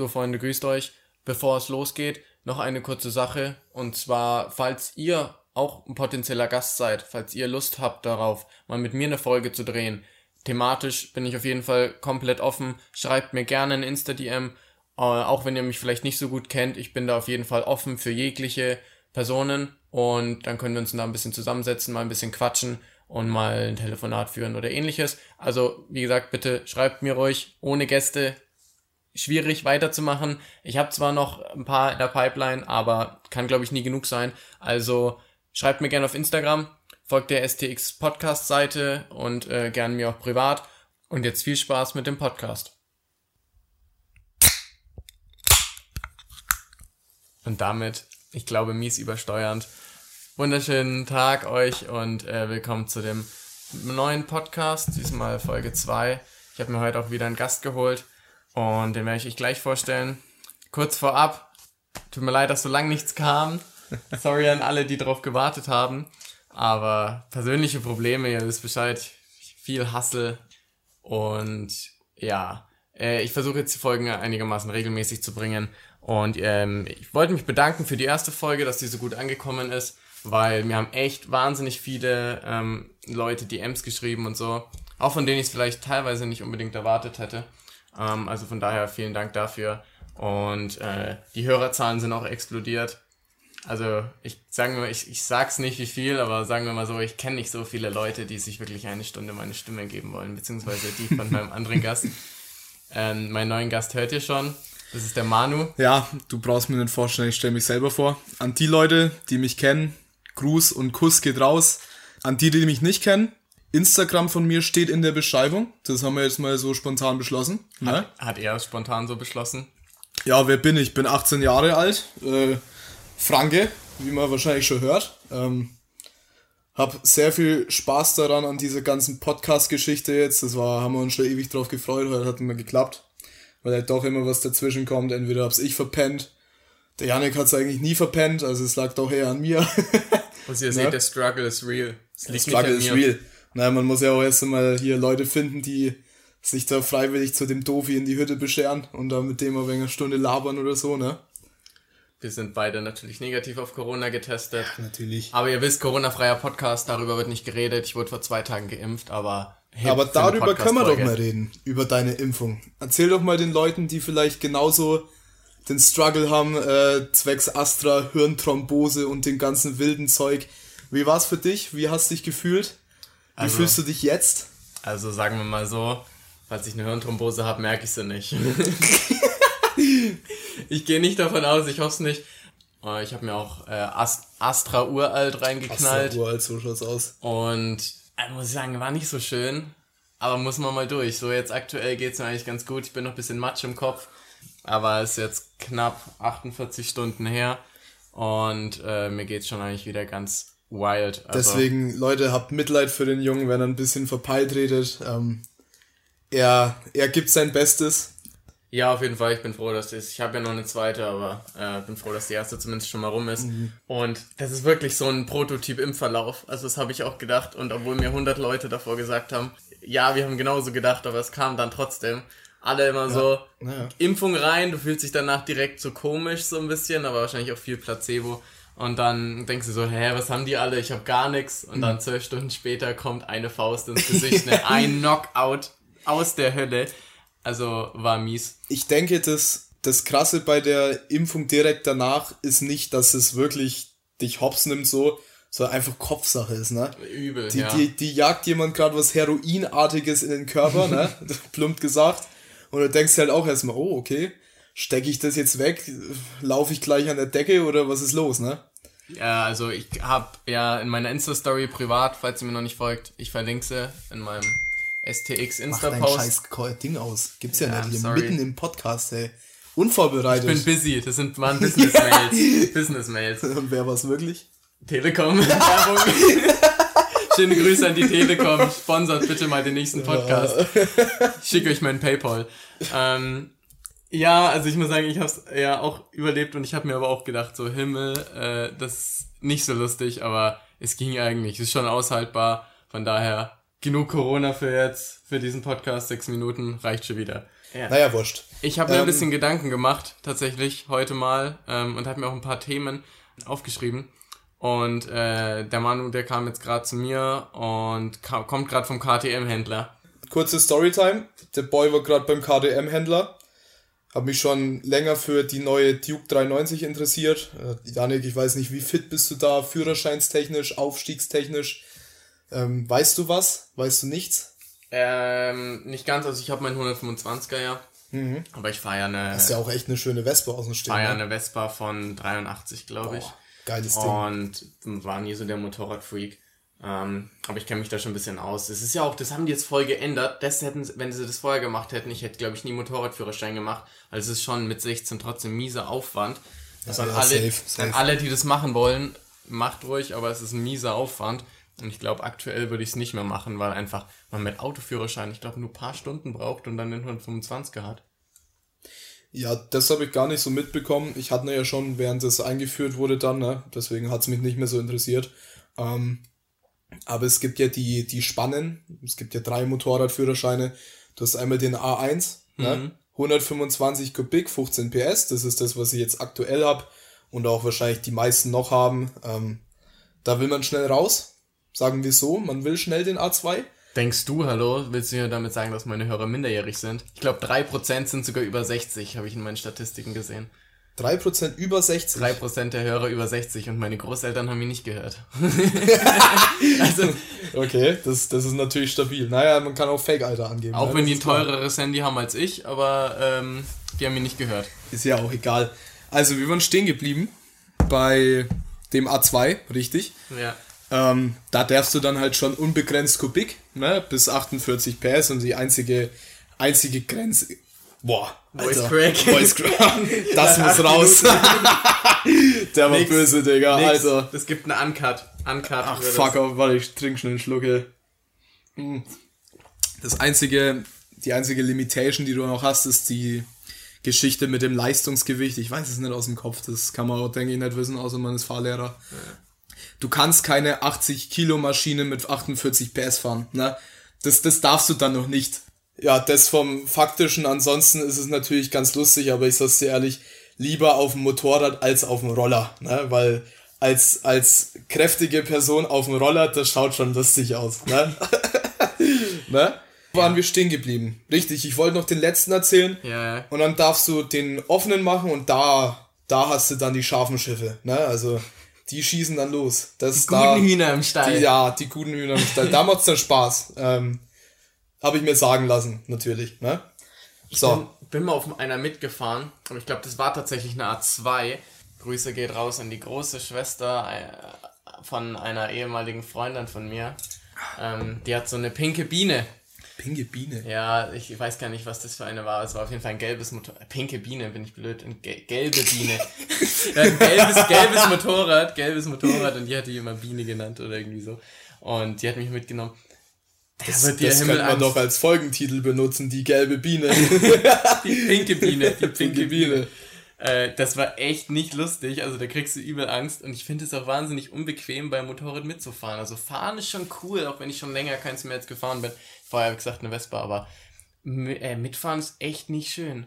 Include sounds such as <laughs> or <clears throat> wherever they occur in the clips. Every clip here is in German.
So, Freunde, grüßt euch. Bevor es losgeht, noch eine kurze Sache. Und zwar, falls ihr auch ein potenzieller Gast seid, falls ihr Lust habt darauf, mal mit mir eine Folge zu drehen, thematisch bin ich auf jeden Fall komplett offen. Schreibt mir gerne ein Insta-DM, äh, auch wenn ihr mich vielleicht nicht so gut kennt. Ich bin da auf jeden Fall offen für jegliche Personen und dann können wir uns da ein bisschen zusammensetzen, mal ein bisschen quatschen und mal ein Telefonat führen oder ähnliches. Also, wie gesagt, bitte schreibt mir ruhig ohne Gäste. Schwierig weiterzumachen. Ich habe zwar noch ein paar in der Pipeline, aber kann, glaube ich, nie genug sein. Also schreibt mir gerne auf Instagram, folgt der STX Podcast Seite und äh, gerne mir auch privat. Und jetzt viel Spaß mit dem Podcast. Und damit, ich glaube, mies übersteuernd. Wunderschönen Tag euch und äh, willkommen zu dem neuen Podcast, diesmal Folge 2. Ich habe mir heute auch wieder einen Gast geholt und den werde ich euch gleich vorstellen. Kurz vorab, tut mir leid, dass so lange nichts kam. Sorry an alle, die drauf gewartet haben. Aber persönliche Probleme, ihr wisst Bescheid, viel Hassel und ja, äh, ich versuche jetzt die Folgen einigermaßen regelmäßig zu bringen. Und ähm, ich wollte mich bedanken für die erste Folge, dass die so gut angekommen ist, weil mir haben echt wahnsinnig viele ähm, Leute DMs geschrieben und so, auch von denen ich es vielleicht teilweise nicht unbedingt erwartet hätte. Ähm, also von daher vielen Dank dafür. Und äh, die Hörerzahlen sind auch explodiert. Also ich sagen wir, ich, ich sag's nicht wie viel, aber sagen wir mal so, ich kenne nicht so viele Leute, die sich wirklich eine Stunde meine Stimme geben wollen, beziehungsweise die von <laughs> meinem anderen Gast. Ähm, meinen neuen Gast hört ihr schon. Das ist der Manu. Ja, du brauchst mir nicht vorstellen, ich stelle mich selber vor. An die Leute, die mich kennen, Gruß und Kuss geht raus. An die, die mich nicht kennen, Instagram von mir steht in der Beschreibung. Das haben wir jetzt mal so spontan beschlossen. Ne? Hat, hat er spontan so beschlossen? Ja, wer bin ich? Bin 18 Jahre alt. Äh, Franke, wie man wahrscheinlich schon hört. Ähm, hab sehr viel Spaß daran an dieser ganzen Podcast-Geschichte jetzt. Das war, haben wir uns schon ewig drauf gefreut, weil das hat immer geklappt. Weil halt doch immer was dazwischen kommt. Entweder hab's ich verpennt. Der Janik hat's eigentlich nie verpennt, also es lag doch eher an mir. Was <laughs> ihr seht, der Struggle ist real. Es Der Struggle ist real. Naja, man muss ja auch erst einmal hier Leute finden, die sich da freiwillig zu dem Dofi in die Hütte bescheren und dann mit dem wenig eine Stunde labern oder so, ne? Wir sind beide natürlich negativ auf Corona getestet. Natürlich. Aber ihr wisst, Corona-freier Podcast, darüber wird nicht geredet. Ich wurde vor zwei Tagen geimpft, aber. Aber darüber können wir doch mal reden, über deine Impfung. Erzähl doch mal den Leuten, die vielleicht genauso den Struggle haben, äh, zwecks Astra, Hirnthrombose und dem ganzen wilden Zeug. Wie war's für dich? Wie hast du dich gefühlt? Wie Also- fühlst du dich jetzt? Also sagen wir mal so, falls ich eine Hirnthrombose habe, merke ich sie nicht. <laughs> ich gehe nicht davon aus, ich hoffe es nicht. Äh, Ich habe mir auch äh, Ast Astra uralt reingeknallt. uralt, so schaut's aus. Und äh, muss ich sagen, war nicht so schön. Aber muss man mal durch. So jetzt aktuell geht's mir eigentlich ganz gut. Ich bin noch ein bisschen matsch im Kopf. Aber es ist jetzt knapp 48 Stunden her. Und äh, mir geht's schon eigentlich wieder ganz wild. Also, Deswegen, Leute, habt Mitleid für den Jungen, wenn er ein bisschen verpeilt redet. Ähm, er, er gibt sein Bestes. Ja, auf jeden Fall. Ich bin froh, dass das. Ich habe ja noch eine zweite, aber äh, bin froh, dass die erste zumindest schon mal rum ist. Und das ist wirklich so ein Prototyp im Verlauf. Also das habe ich auch gedacht. Und obwohl mir 100 Leute davor gesagt haben, ja, wir haben genauso gedacht, aber es kam dann trotzdem. Alle immer so, Ja. Impfung rein, du fühlst dich danach direkt so komisch so ein bisschen, aber wahrscheinlich auch viel Placebo. Und dann denkst du so, hä, was haben die alle? Ich habe gar nichts. Und dann zwölf Stunden später kommt eine Faust ins Gesicht, ne? <laughs> ein Knockout aus der Hölle. Also war mies. Ich denke, das, das Krasse bei der Impfung direkt danach ist nicht, dass es wirklich dich hops nimmt so, sondern einfach Kopfsache ist, ne? Übel, Die, ja. die, die jagt jemand gerade was Heroinartiges in den Körper, ne? <laughs> Plump gesagt. Und du denkst halt auch erstmal, oh, okay, stecke ich das jetzt weg? Laufe ich gleich an der Decke oder was ist los, ne? ja, also ich habe ja in meiner Insta-Story privat, falls ihr mir noch nicht folgt, ich verlinke sie in meinem STX Mach dein Insta-Post. scheiß Ding aus. Gibt's ja, Ja, nicht hier sorry. mitten im Podcast, ey. Unvorbereitet. Ich bin busy, das sind waren <laughs> Business-Mails. Business-Mails. Und wer war's wirklich? Telekom. <laughs> Werbung. Schöne Grüße an die Telekom. Sponsert bitte mal den nächsten Podcast. Ich schicke euch meinen Paypal. Ähm, ja, also ich muss sagen, ich habe es ja auch überlebt und ich habe mir aber auch gedacht, so Himmel, äh, das ist nicht so lustig, aber es ging eigentlich. Es ist schon aushaltbar. Von daher genug Corona für jetzt, für diesen Podcast. Sechs Minuten reicht schon wieder. Ja. Naja, wurscht. Ich habe mir ähm, ein bisschen Gedanken gemacht, tatsächlich, heute mal, ähm, und habe mir auch ein paar Themen aufgeschrieben. Und äh, der Manu, der kam jetzt gerade zu mir und kam, kommt gerade vom KTM-Händler. Kurze Storytime. Der Boy war gerade beim KTM-Händler. Hab mich schon länger für die neue Duke 390 interessiert. Äh, Janik, ich weiß nicht, wie fit bist du da, führerscheinstechnisch, aufstiegstechnisch. Ähm, weißt du was? Weißt du nichts? Ähm, nicht ganz, also ich habe meinen 125er ja. Mhm. Aber ich fahre ja eine. Das ist ja auch echt eine schöne Vespa aus dem Stehen. Fahre ja ne? eine Vespa von 83, glaube ich. Geiles Ding. Und war nie so der Motorradfreak. Ähm, aber ich kenne mich da schon ein bisschen aus. Es ist ja auch, das haben die jetzt voll geändert. Das hätten, wenn sie das vorher gemacht hätten, ich hätte, glaube ich, nie Motorradführerschein gemacht. Also es ist schon mit 16 trotzdem mieser Aufwand. Das ja, ja, alle, safe, safe. alle, die das machen wollen, macht ruhig, aber es ist ein mieser Aufwand. Und ich glaube, aktuell würde ich es nicht mehr machen, weil einfach man mit Autoführerschein, ich glaube, nur ein paar Stunden braucht und dann den 125er hat. Ja, das habe ich gar nicht so mitbekommen. Ich hatte ja schon, während das eingeführt wurde dann, ne? deswegen hat es mich nicht mehr so interessiert. Ähm, aber es gibt ja die, die Spannen, es gibt ja drei Motorradführerscheine. Du hast einmal den A1, ne? mhm. ne? 125 Kubik, 15 PS, das ist das, was ich jetzt aktuell habe und auch wahrscheinlich die meisten noch haben. Ähm, da will man schnell raus, sagen wir so, man will schnell den A2. Denkst du, hallo, willst du mir damit sagen, dass meine Hörer minderjährig sind? Ich glaube, 3% sind sogar über 60, habe ich in meinen Statistiken gesehen. 3% über 60? 3% der Hörer über 60 und meine Großeltern haben mich nicht gehört. <laughs> also, okay, das, das ist natürlich stabil. Naja, man kann auch Fake-Alter angeben. Auch ne? wenn die ein teureres Handy haben als ich, aber ähm, die haben mich nicht gehört. Ist ja auch egal. Also, wir waren stehen geblieben bei dem A2, richtig? Ja. Ähm, da darfst du dann halt schon unbegrenzt Kubik, ne, bis 48 PS und die einzige, einzige Grenze. Boah, Voice Crack. Voice Crack. <laughs> Das muss raus. <laughs> Der war nix, böse, Digga, nix. Alter. Es gibt einen Uncut. Uncut. Ach, fuck, auf, warte, ich trink schnell einen Schlucke. Hm. Das einzige, die einzige Limitation, die du noch hast, ist die Geschichte mit dem Leistungsgewicht. Ich weiß es nicht aus dem Kopf, das kann man auch, denke ich, nicht wissen, außer man ist Fahrlehrer. Ja du kannst keine 80 Kilo Maschine mit 48 PS fahren. Ne? Das, das darfst du dann noch nicht. Ja, das vom faktischen. Ansonsten ist es natürlich ganz lustig, aber ich sag's dir ehrlich, lieber auf dem Motorrad als auf dem Roller, ne? Weil als, als kräftige Person auf dem Roller, das schaut schon lustig aus, ne? <laughs> ne? Waren wir stehen geblieben? Richtig, ich wollte noch den letzten erzählen. Ja. Und dann darfst du den offenen machen und da, da hast du dann die scharfen Schiffe, ne? Also, die schießen dann los. Das die guten da, Hühner im Stall. Die, ja, die guten Hühner im Stall. Da macht's dann Spaß. Ähm, Habe ich mir sagen lassen, natürlich. Ne? So. Ich bin, bin mal auf einer mitgefahren, aber ich glaube, das war tatsächlich eine A2. Grüße geht raus an die große Schwester äh, von einer ehemaligen Freundin von mir. Ähm, die hat so eine pinke Biene. Pinke Biene. Ja, ich weiß gar nicht, was das für eine war. Es war auf jeden Fall ein gelbes Motorrad. Pinke Biene, bin ich blöd. Ein Ge gelbe Biene. <laughs> ein gelbes, gelbes Motorrad, gelbes Motorrad und die hat die immer Biene genannt oder irgendwie so. Und die hat mich mitgenommen. Das, das, das könnte man doch als Folgentitel benutzen, die gelbe Biene. <laughs> die pinke Biene, die pinke Biene. Äh, das war echt nicht lustig. Also da kriegst du übel Angst. Und ich finde es auch wahnsinnig unbequem, beim Motorrad mitzufahren. Also fahren ist schon cool, auch wenn ich schon länger keins mehr jetzt gefahren bin. Ja, wie gesagt, eine Vespa, aber äh, mitfahren ist echt nicht schön.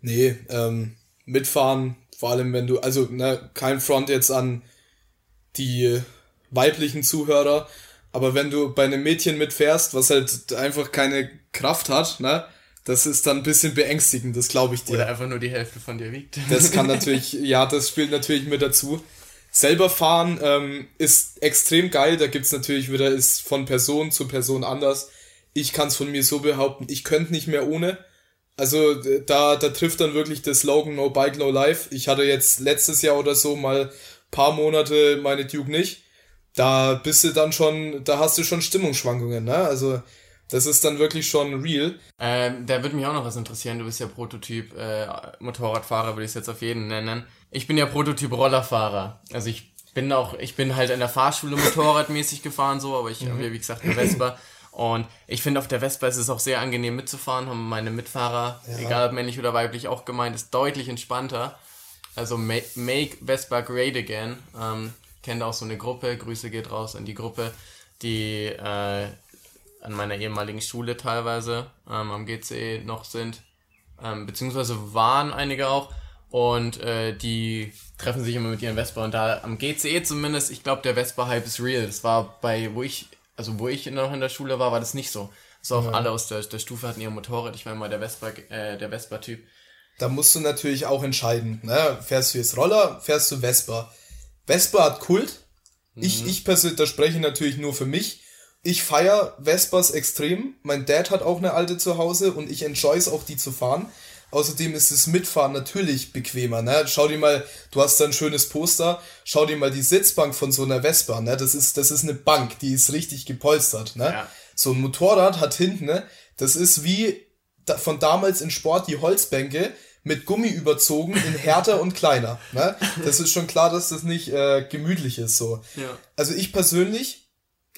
Nee, ähm, mitfahren, vor allem wenn du, also ne, kein Front jetzt an die weiblichen Zuhörer, aber wenn du bei einem Mädchen mitfährst, was halt einfach keine Kraft hat, ne, das ist dann ein bisschen beängstigend, das glaube ich dir. Oder einfach nur die Hälfte von dir wiegt. Das kann <laughs> natürlich, ja, das spielt natürlich mit dazu. Selber fahren ähm, ist extrem geil, da gibt's natürlich wieder, ist von Person zu Person anders. Ich kann es von mir so behaupten, ich könnte nicht mehr ohne. Also da, da trifft dann wirklich das Slogan No Bike, No Life. Ich hatte jetzt letztes Jahr oder so mal paar Monate meine Duke nicht. Da bist du dann schon, da hast du schon Stimmungsschwankungen, ne? Also das ist dann wirklich schon real. Ähm, da würde mich auch noch was interessieren. Du bist ja Prototyp äh, Motorradfahrer, würde ich es jetzt auf jeden nennen. Ich bin ja Prototyp Rollerfahrer. Also ich bin auch, ich bin halt in der Fahrschule motorradmäßig gefahren so, aber ich mhm. habe ja wie gesagt eine Vespa. Und ich finde, auf der Vespa ist es auch sehr angenehm mitzufahren. Haben meine Mitfahrer, ja. egal ob männlich oder weiblich, auch gemeint, ist deutlich entspannter. Also Make Vespa Great Again. Ähm, kennt auch so eine Gruppe. Grüße geht raus an die Gruppe, die äh, an meiner ehemaligen Schule teilweise ähm, am GCE noch sind. ähm, beziehungsweise waren einige auch. Und äh, die treffen sich immer mit ihren Vespa. Und da am GCE zumindest, ich glaube, der Vespa-Hype ist real. Das war bei, wo ich, also wo ich noch in der Schule war, war das nicht so. So auch ja. alle aus der, der Stufe hatten ihr Motorrad. Ich war immer der Vespa, äh, der Vespa-Typ. Da musst du natürlich auch entscheiden. Ne? Fährst du jetzt Roller, fährst du Vespa? Vespa hat Kult. Mhm. Ich, ich persönlich, da spreche ich natürlich nur für mich. Ich feier Vespas extrem. Mein Dad hat auch eine alte zu Hause und ich enjoy es auch, die zu fahren. Außerdem ist das Mitfahren natürlich bequemer. Ne? Schau dir mal, du hast da ein schönes Poster, schau dir mal die Sitzbank von so einer Vespa. Ne? Das, ist, das ist eine Bank, die ist richtig gepolstert. Ne? Ja. So ein Motorrad hat hinten, ne? das ist wie von damals in Sport die Holzbänke mit Gummi überzogen in härter und kleiner. Ne? Das ist schon klar, dass das nicht äh, gemütlich ist. So. Ja. Also ich persönlich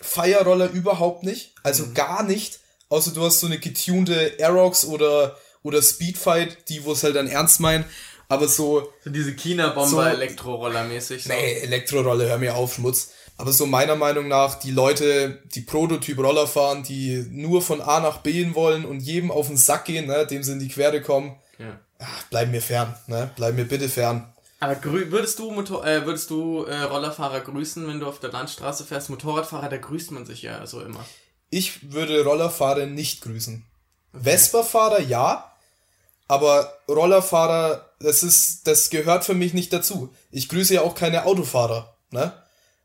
feier Roller überhaupt nicht. Also mhm. gar nicht. Außer du hast so eine getunte Aerox oder oder Speedfight, die wo es halt dann ernst meinen. Aber so. So diese China-Bomber so, Elektroroller-mäßig. So. Nee, Elektroroller, hör mir auf, Schmutz. Aber so meiner Meinung nach, die Leute, die Prototyp-Roller fahren, die nur von A nach B wollen und jedem auf den Sack gehen, ne, dem sie in die Quere kommen, ja. Ach, bleib mir fern, ne? Bleib mir bitte fern. Aber würdest du Motor äh, würdest du äh, Rollerfahrer grüßen, wenn du auf der Landstraße fährst? Motorradfahrer, da grüßt man sich ja so immer. Ich würde Rollerfahrer nicht grüßen. Okay. Vespa-Fahrer ja, aber Rollerfahrer, das ist, das gehört für mich nicht dazu. Ich grüße ja auch keine Autofahrer, ne?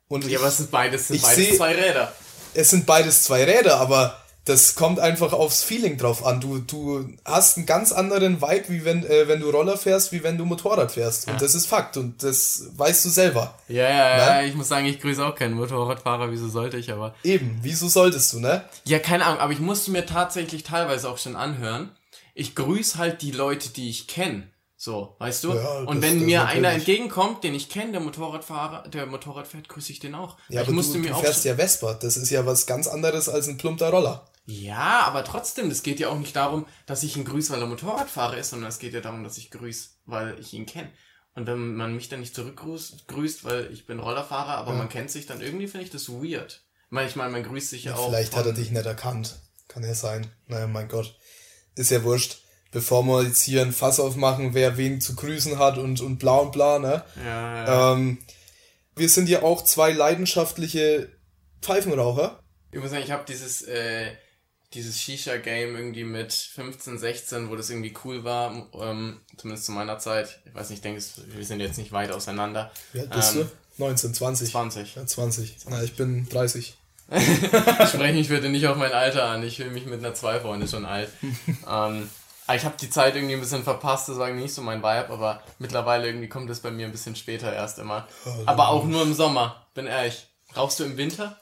Und ja, ich, aber es sind beides, sind beides seh, zwei Räder. Es sind beides zwei Räder, aber das kommt einfach aufs Feeling drauf an. Du, du hast einen ganz anderen Vibe, wie wenn, äh, wenn du Roller fährst, wie wenn du Motorrad fährst. Und ja. das ist Fakt und das weißt du selber. Ja, ja, ne? ja, ich muss sagen, ich grüße auch keinen Motorradfahrer, wieso sollte ich aber. Eben, wieso solltest du, ne? Ja, keine Ahnung, aber ich musste mir tatsächlich teilweise auch schon anhören, ich grüße halt die Leute, die ich kenne. So, weißt du? Ja, und wenn mir einer entgegenkommt, den ich kenne, der Motorradfahrer, der Motorrad fährt, grüße ich den auch. Ja, ich aber musste du, mir du fährst ja Vespa. Das ist ja was ganz anderes als ein plumper Roller. Ja, aber trotzdem, es geht ja auch nicht darum, dass ich ihn grüße, weil er Motorradfahrer ist, sondern es geht ja darum, dass ich grüße, weil ich ihn kenne. Und wenn man mich dann nicht zurückgrüßt, grüßt, weil ich bin Rollerfahrer, aber ja. man kennt sich dann irgendwie, finde ich das weird. Ich meine, ich meine, man grüßt sich ja, auch. Vielleicht hat er dich nicht erkannt. Kann ja sein. Naja, mein Gott ist ja wurscht. Bevor wir jetzt hier ein Fass aufmachen, wer wen zu grüßen hat und, und bla und bla, ne? Ja, ja. Ähm, wir sind ja auch zwei leidenschaftliche Pfeifenraucher. Ich muss sagen, ich habe dieses, äh, dieses Shisha-Game irgendwie mit 15, 16, wo das irgendwie cool war, ähm, zumindest zu meiner Zeit. Ich weiß nicht, ich denke, wir sind jetzt nicht weit auseinander. Wie alt bist ähm, du? 19, 20? 20. Ja, 20. 20. Na, ich bin 30. <laughs> ich spreche mich bitte nicht auf mein Alter an. Ich will mich mit einer 2 Freunde schon alt. ähm, ich habe die Zeit irgendwie ein bisschen verpasst, das war irgendwie nicht so mein Vibe, aber mittlerweile irgendwie kommt es bei mir ein bisschen später erst immer. Oh, aber auch nur im Sommer, bin ehrlich. Rauchst du im Winter?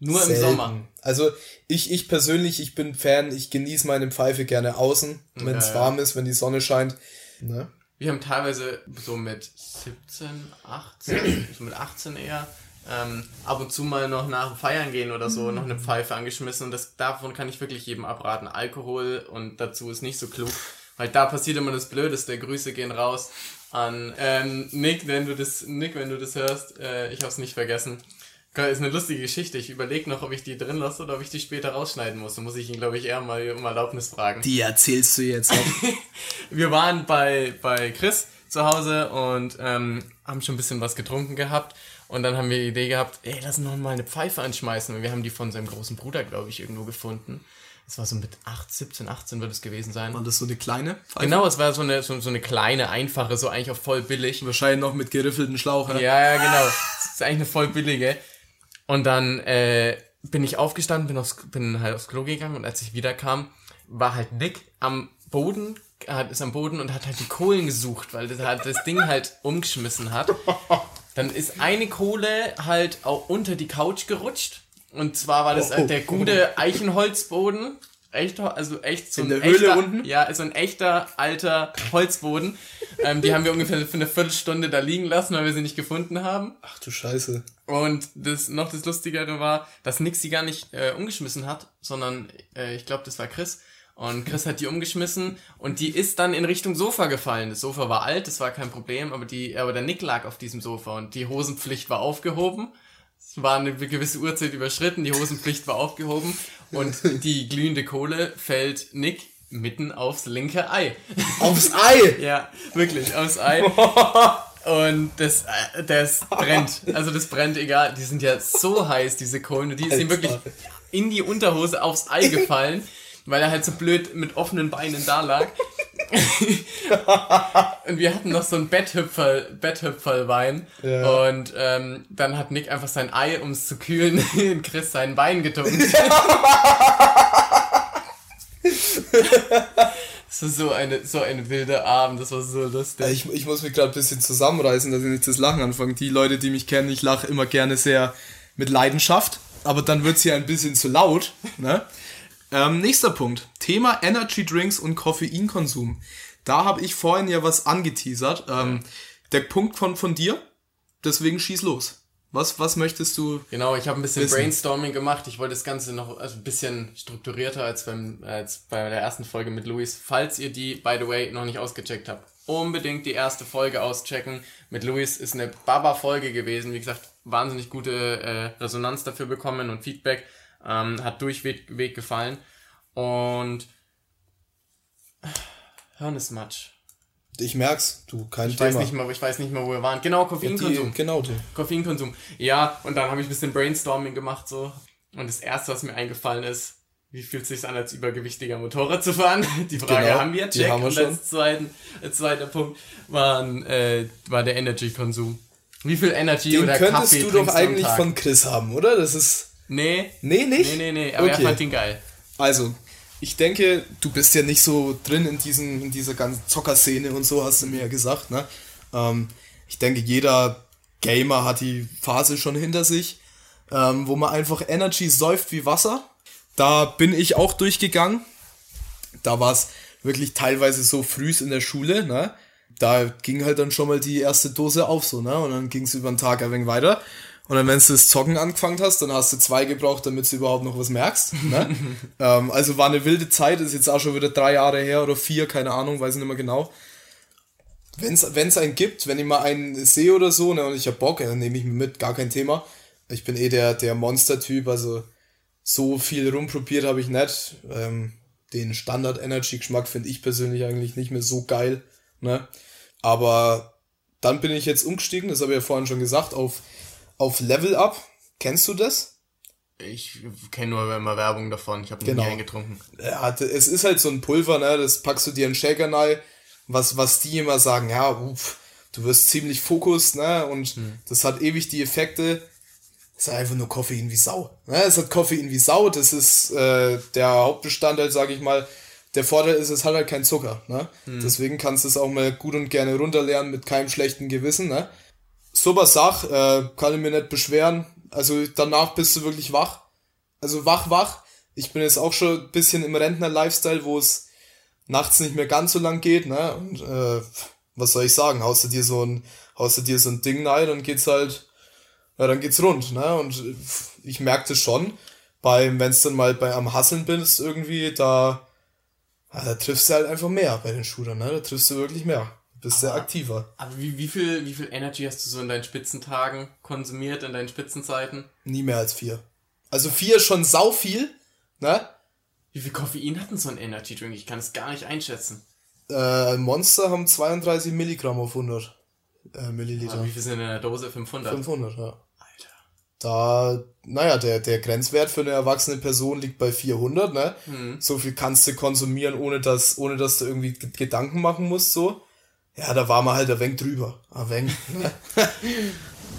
Nur Selten. im Sommer. Also ich, ich persönlich, ich bin Fan, ich genieße meine Pfeife gerne außen, wenn es ja, warm ist, wenn die Sonne scheint. Ne? Wir haben teilweise so mit 17, 18, <clears throat> so mit 18 eher, ähm, ab und zu mal noch nach dem Feiern gehen oder so, noch eine mhm. Pfeife angeschmissen und das, davon kann ich wirklich jedem abraten. Alkohol und dazu ist nicht so klug, weil da passiert immer das Blödeste. Grüße gehen raus an ähm, Nick, wenn du das, Nick, wenn du das hörst. Äh, ich hab's nicht vergessen. Ist eine lustige Geschichte. Ich überlege noch, ob ich die drin lasse oder ob ich die später rausschneiden muss. Da muss ich ihn, glaube ich, eher mal um Erlaubnis fragen. Die erzählst du jetzt auch. <laughs> Wir waren bei, bei Chris zu Hause und ähm, haben schon ein bisschen was getrunken gehabt. Und dann haben wir die Idee gehabt, ey, lass uns noch mal eine Pfeife anschmeißen. Und wir haben die von seinem großen Bruder, glaube ich, irgendwo gefunden. Das war so mit 8, 17, 18 wird es gewesen sein. War das so eine kleine Pfeife? Genau, es war so eine, so, so eine kleine, einfache, so eigentlich auch voll billig. Wahrscheinlich noch mit geriffelten Schlauch, ja? Ja, ja, genau. Das ist eigentlich eine voll billige. Und dann äh, bin ich aufgestanden, bin, aufs, bin halt aufs Klo gegangen und als ich wiederkam, war halt Nick am Boden, hat, ist am Boden und hat halt die Kohlen gesucht, weil das, halt das Ding halt umgeschmissen hat. Dann ist eine Kohle halt auch unter die Couch gerutscht. Und zwar war das oh, oh, der gute Eichenholzboden. Echt, also echt so In ein der Höhle unten? Ja, so ein echter alter Holzboden. ähm, die haben wir ungefähr für eine Viertelstunde da liegen lassen, weil wir sie nicht gefunden haben. Ach du Scheiße. Und das noch das Lustigere war, dass Nix sie gar nicht äh, umgeschmissen hat, sondern äh, ich glaube, das war Chris. Und Chris hat die umgeschmissen und die ist dann in Richtung Sofa gefallen. Das Sofa war alt, das war kein Problem, aber die, aber der Nick lag auf diesem Sofa und die Hosenpflicht war aufgehoben. Es war eine gewisse Uhrzeit überschritten, die Hosenpflicht war aufgehoben und die glühende Kohle fällt Nick mitten aufs linke Ei. Aufs Ei? ja, wirklich, aufs Ei. <laughs> Und das, äh, das brennt. Also das brennt egal. Die sind ja so heiß, diese Kohlen. Die sind wirklich in die Unterhose aufs Ei gefallen, weil er halt so blöd mit offenen Beinen da lag. <laughs> und wir hatten noch so ein Betthüpfer, Betthüpferwein. Ja. Und ähm, dann hat Nick einfach sein Ei, um es zu kühlen, <laughs> in Chris sein Bein getunkt. <laughs> Das war so eine, so ein wilder Abend, das war so lustig. Ich, ich muss mich gerade ein bisschen zusammenreißen, dass ich nicht das Lachen anfange. Die Leute, die mich kennen, ich lache immer gerne sehr mit Leidenschaft, aber dann wird es hier ein bisschen zu laut. Ne? Ähm, nächster Punkt. Thema Energy Drinks und Koffeinkonsum. Da habe ich vorhin ja was angeteasert. Ähm, der Punkt von, von dir, deswegen schieß los. Was, was möchtest du? Genau, ich habe ein bisschen wissen? Brainstorming gemacht. Ich wollte das Ganze noch also ein bisschen strukturierter als, beim, als bei der ersten Folge mit Luis. Falls ihr die, by the way, noch nicht ausgecheckt habt, unbedingt die erste Folge auschecken. Mit Luis ist eine Baba-Folge gewesen. Wie gesagt, wahnsinnig gute äh, Resonanz dafür bekommen und Feedback. Ähm, hat durchweg Weg gefallen. Und Hirnesmatsch. Ich merk's, du, kein ich Thema. Weiß nicht mal, ich weiß nicht mehr, wo wir waren. Genau, Koffeinkonsum. Ja, genau, die. Koffeinkonsum. Ja, und dann habe ich ein bisschen Brainstorming gemacht so. Und das erste, was mir eingefallen ist, wie fühlt es sich an, als übergewichtiger Motorrad zu fahren? <laughs> Die Frage genau, haben wir, check. Haben wir und als, zweiten, als zweiter Punkt waren, äh, war der Energy-Konsum. Wie viel Energy den oder Kaffee könntest du doch eigentlich von Chris haben, oder? Das ist... Nee. Nee, nicht? Nee, nee, nee, aber okay. er fand ihn geil. Also, ich denke, du bist ja nicht so drin in, diesen, in dieser ganzen Zockerszene und so, hast du mir ja gesagt. Ne? Ähm, ich denke, jeder Gamer hat die Phase schon hinter sich, ähm, wo man einfach Energy säuft wie Wasser. Da bin ich auch durchgegangen. Da war es wirklich teilweise so frühs in der Schule. Ne? Da ging halt dann schon mal die erste Dose auf so, ne? Und dann ging es über den Tag ein wenig weiter. Und dann, wenn du das Zocken angefangen hast, dann hast du zwei gebraucht, damit du überhaupt noch was merkst. Ne? <laughs> ähm, also war eine wilde Zeit, ist jetzt auch schon wieder drei Jahre her oder vier, keine Ahnung, weiß ich nicht mehr genau. Wenn es einen gibt, wenn ich mal einen sehe oder so, ne, und ich hab Bock, dann nehme ich mir mit, gar kein Thema. Ich bin eh der, der Monster-Typ, also so viel rumprobiert habe ich nicht. Ähm, den Standard-Energy-Geschmack finde ich persönlich eigentlich nicht mehr so geil. Ne? Aber dann bin ich jetzt umgestiegen, das habe ich ja vorhin schon gesagt, auf auf Level Up. Kennst du das? Ich kenne nur immer Werbung davon. Ich habe genau. nie eingetrunken. Ja, es ist halt so ein Pulver, ne? Das packst du dir in Shaker rein. Was, was die immer sagen, ja, uff, du wirst ziemlich fokus, ne? Und hm. das hat ewig die Effekte. Es ist einfach nur Koffein wie Sau. Ne? Es hat Koffein wie Sau. Das ist äh, der Hauptbestandteil, sage ich mal. Der Vorteil ist, es hat halt keinen Zucker. Ne? Hm. Deswegen kannst du es auch mal gut und gerne runterlernen mit keinem schlechten Gewissen. Ne? Super Sach, äh, kann ich mir nicht beschweren. Also danach bist du wirklich wach. Also wach, wach. Ich bin jetzt auch schon ein bisschen im Rentner-Lifestyle, wo es nachts nicht mehr ganz so lang geht, ne? Und äh, was soll ich sagen? Haust du dir so ein, haust du dir so ein Ding rein, dann geht's halt, ja, dann geht's rund, ne? Und ich merkte schon, beim, wenn's dann mal bei am Hasseln bist irgendwie, da, ja, da triffst du halt einfach mehr bei den Shootern, ne? Da triffst du wirklich mehr bist aber, sehr aktiver. Aber wie, wie, viel, wie viel Energy hast du so in deinen Spitzentagen konsumiert, in deinen Spitzenzeiten? Nie mehr als vier. Also vier ist schon sau viel, ne? Wie viel Koffein hat denn so ein Energy Drink? Ich kann es gar nicht einschätzen. Äh, Monster haben 32 Milligramm auf 100 äh, Milliliter. Also wie viel sind in der Dose? 500? 500, ja. Alter. Da, naja, der, der Grenzwert für eine erwachsene Person liegt bei 400, ne? Mhm. So viel kannst du konsumieren, ohne dass, ohne dass du irgendwie Gedanken machen musst, so. Ja, da war man halt ein wenig drüber. Ein wenig, ne? <laughs>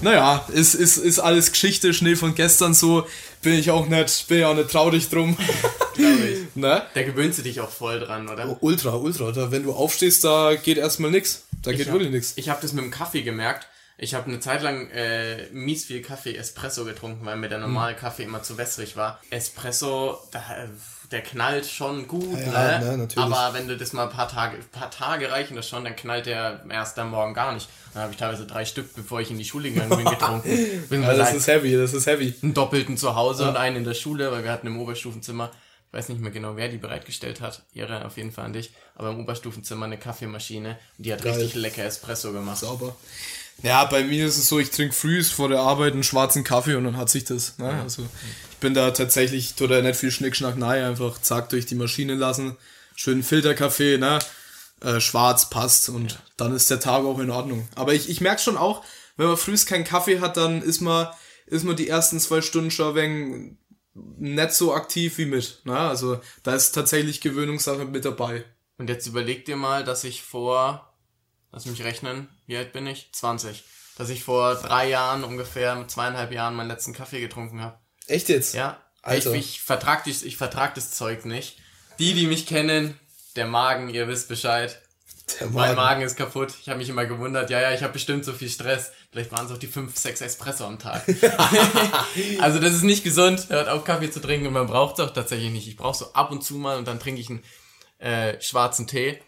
naja, ist, ist, ist alles Geschichte, Schnee von gestern so. Bin ich auch nicht, bin ich auch nicht traurig drum. <laughs> Glaube ich. <laughs> Ne? Da gewöhnst du dich auch voll dran, oder? Oh, ultra, ultra. Da, wenn du aufstehst, da geht erstmal nix. Da geht hab, wirklich nix. Ich habe das mit dem Kaffee gemerkt. Ich habe eine Zeit lang äh, mies viel Kaffee Espresso getrunken, weil mir der normale hm. Kaffee immer zu wässrig war. Espresso, da äh, der knallt schon gut, ja, ne? ne aber wenn du das mal ein paar Tage, paar Tage reichen das schon, dann knallt der erst am Morgen gar nicht. Dann habe ich teilweise drei Stück, bevor ich in die Schule gegangen bin, <laughs> getrunken. bin ja, das ist heavy, das ist heavy. Einen doppelten zu Hause ja. und einen in der Schule, weil wir hatten im Oberstufenzimmer, ich weiß nicht mehr genau, wer die bereitgestellt hat, ihre auf jeden Fall an dich, aber im Oberstufenzimmer eine Kaffeemaschine und die hat Geil. richtig lecker Espresso gemacht. Sauber. Ja, bei mir ist es so, ich trinke früh vor der Arbeit einen schwarzen Kaffee und dann hat sich das. Ne? Also bin da tatsächlich, tut da nicht viel Schnickschnack nahe, einfach zack durch die Maschine lassen, schön Filterkaffee, ne? Äh, schwarz passt und ja. dann ist der Tag auch in Ordnung. Aber ich, ich merke schon auch, wenn man frühst keinen Kaffee hat, dann ist man, ist man die ersten zwei Stunden schon wegen nicht so aktiv wie mit. Ne? Also da ist tatsächlich Gewöhnungssache mit dabei. Und jetzt überleg dir mal, dass ich vor, lass mich rechnen, wie alt bin ich? 20. Dass ich vor drei Jahren, ungefähr mit zweieinhalb Jahren, meinen letzten Kaffee getrunken habe. Echt jetzt? Ja. Alter. Ich, ich vertrag, ich, ich vertrag das Zeug nicht. Die, die mich kennen, der Magen, ihr wisst Bescheid. Magen. Mein Magen ist kaputt. Ich habe mich immer gewundert, ja, ja, ich habe bestimmt so viel Stress. Vielleicht waren es auch die 5, 6 Espresso am Tag. <laughs> <laughs> also das ist nicht gesund, hört auf Kaffee zu trinken und man braucht es auch tatsächlich nicht. Ich brauche so ab und zu mal und dann trinke ich einen äh, schwarzen Tee.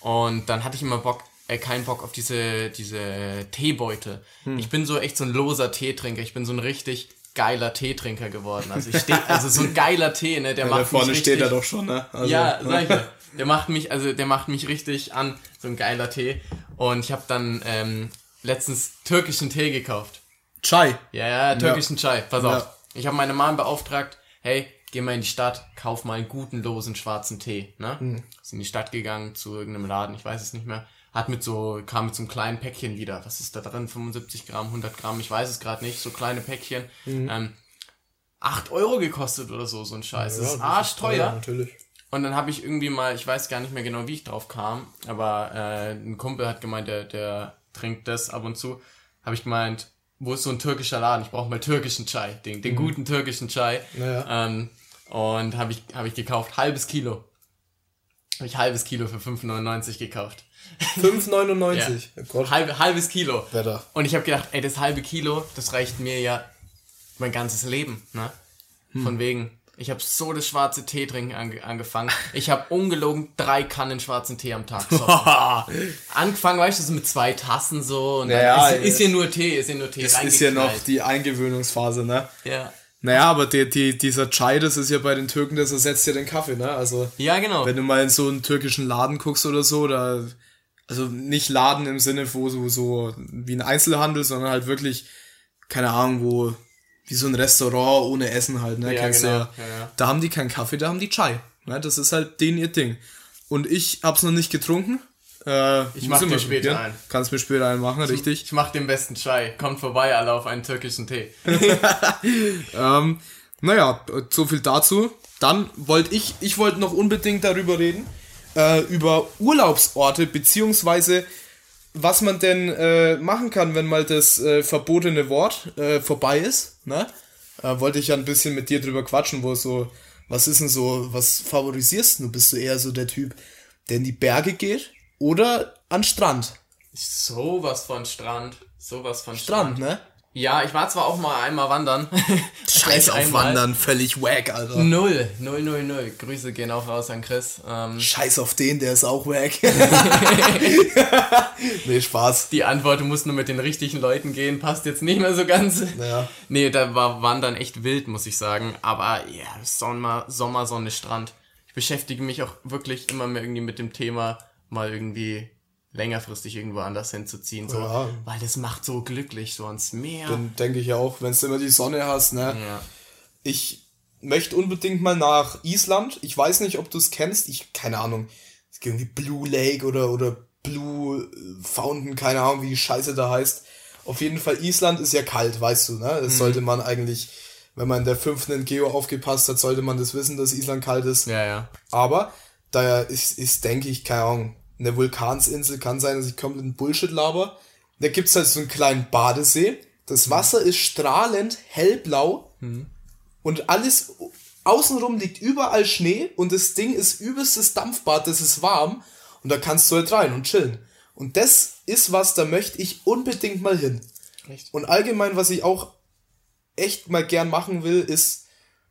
Und dann hatte ich immer Bock, äh, keinen Bock auf diese, diese Teebeutel. Hm. Ich bin so echt so ein loser Teetrinker. Ich bin so ein richtig geiler Teetrinker geworden. Also ich stehe, also so ein geiler Tee, ne, der ja, macht da vorne mich richtig, steht er doch schon, ne? Also, ja, sag ich dir. Der macht mich, also der macht mich richtig an, so ein geiler Tee. Und ich habe dann ähm, letztens türkischen Tee gekauft. Chai. Ja, ja, türkischen ja. Chai. Pass auf. Ja. Ich habe meine Mom beauftragt, hey, geh mal in die Stadt, kauf mal einen guten losen schwarzen Tee. Ne? Mhm. Ist in die Stadt gegangen zu irgendeinem Laden, ich weiß es nicht mehr. Hat mit so, kam mit so einem kleinen Päckchen wieder. Was ist da drin? 75 Gramm, 100 Gramm, ich weiß es gerade nicht. So kleine Päckchen. Mhm. Ähm, 8 Euro gekostet oder so, so ein Scheiß. Ja, das ist arschteuer. Natürlich. Und dann habe ich irgendwie mal, ich weiß gar nicht mehr genau, wie ich drauf kam, aber äh, ein Kumpel hat gemeint, der, der trinkt das ab und zu. Habe ich gemeint, wo ist so ein türkischer Laden? Ich brauche mal türkischen Chai, den, den mhm. guten türkischen Chai. Naja. Ähm, und habe ich, hab ich gekauft, halbes Kilo. Habe ich halbes Kilo für 5,99 gekauft. 5,99? ja. oh Halb, halbes Kilo. Wetter. Und ich habe gedacht, ey, das halbe Kilo, das reicht mir ja mein ganzes Leben. Ne? Hm. Von wegen, ich habe so das schwarze Tee trinken ange angefangen. Ich habe ungelogen drei Kannen schwarzen Tee am Tag. <laughs> Angefangen, weißt du, so mit zwei Tassen so. Und ja, ist, ist hier nur Tee, ist hier nur Tee. Das ist ja noch die Eingewöhnungsphase, ne? Ja. Naja, aber die, die, dieser Chai, das ist ja bei den Türken, das ersetzt ja den Kaffee, ne? Also. Ja, genau. Wenn du mal in so einen türkischen Laden guckst oder so, da. Also nicht Laden im Sinne, wo so, so wie ein Einzelhandel, sondern halt wirklich, keine Ahnung, wo wie so ein Restaurant ohne Essen halt, ne? Ja, Kennst genau. ja. Ja, ja. Da haben die keinen Kaffee, da haben die Chai. Ne? Das ist halt denen ihr Ding. Und ich hab's noch nicht getrunken. Äh, ich mach dir später probieren. ein. Kannst mir später einen machen, richtig? Ich mach den besten Chai. Kommt vorbei, alle auf einen türkischen Tee. <laughs> ähm, naja, so viel dazu. Dann wollte ich, ich wollte noch unbedingt darüber reden, äh, über Urlaubsorte, beziehungsweise was man denn äh, machen kann, wenn mal das äh, verbotene Wort äh, vorbei ist. Ne? Äh, wollte ich ja ein bisschen mit dir drüber quatschen, wo so, was ist denn so, was favorisierst du? Bist du eher so der Typ, der in die Berge geht oder an Strand? Sowas von Strand. Sowas von Strand. Strand, ne? Ja, ich war zwar auch mal einmal wandern. <laughs> Scheiß auf Wandern, völlig wack, Alter. Null, null, null, null. Grüße gehen auch raus an Chris. Ähm Scheiß auf den, der ist auch wack. <laughs> <laughs> nee, Spaß. Die Antwort, du musst nur mit den richtigen Leuten gehen, passt jetzt nicht mehr so ganz. Ja. Nee, da war Wandern echt wild, muss ich sagen. Aber ja, yeah, Sommer, Sommer, Sonne, Strand. Ich beschäftige mich auch wirklich immer mehr irgendwie mit dem Thema, mal irgendwie längerfristig irgendwo anders hinzuziehen, so, ja. weil das macht so glücklich, so ans Meer. Dann denke ich ja auch, wenn du immer die Sonne hast, ne? Ja. Ich möchte unbedingt mal nach Island. Ich weiß nicht, ob du es kennst. Ich, keine Ahnung. Es gibt irgendwie Blue Lake oder, oder Blue Fountain, keine Ahnung, wie die Scheiße da heißt. Auf jeden Fall, Island ist ja kalt, weißt du, ne? Das mhm. sollte man eigentlich, wenn man in der fünften Geo aufgepasst hat, sollte man das wissen, dass Island kalt ist. Ja, ja. Aber da ist, ist denke ich, keine Ahnung, eine Vulkansinsel kann sein, dass ich komplett Bullshit laber. Da gibt's halt so einen kleinen Badesee. Das Wasser ist strahlend hellblau mhm. und alles außenrum liegt überall Schnee und das Ding ist übelstes Dampfbad, das ist warm und da kannst du halt rein und chillen. Und das ist was, da möchte ich unbedingt mal hin. Echt? Und allgemein, was ich auch echt mal gern machen will, ist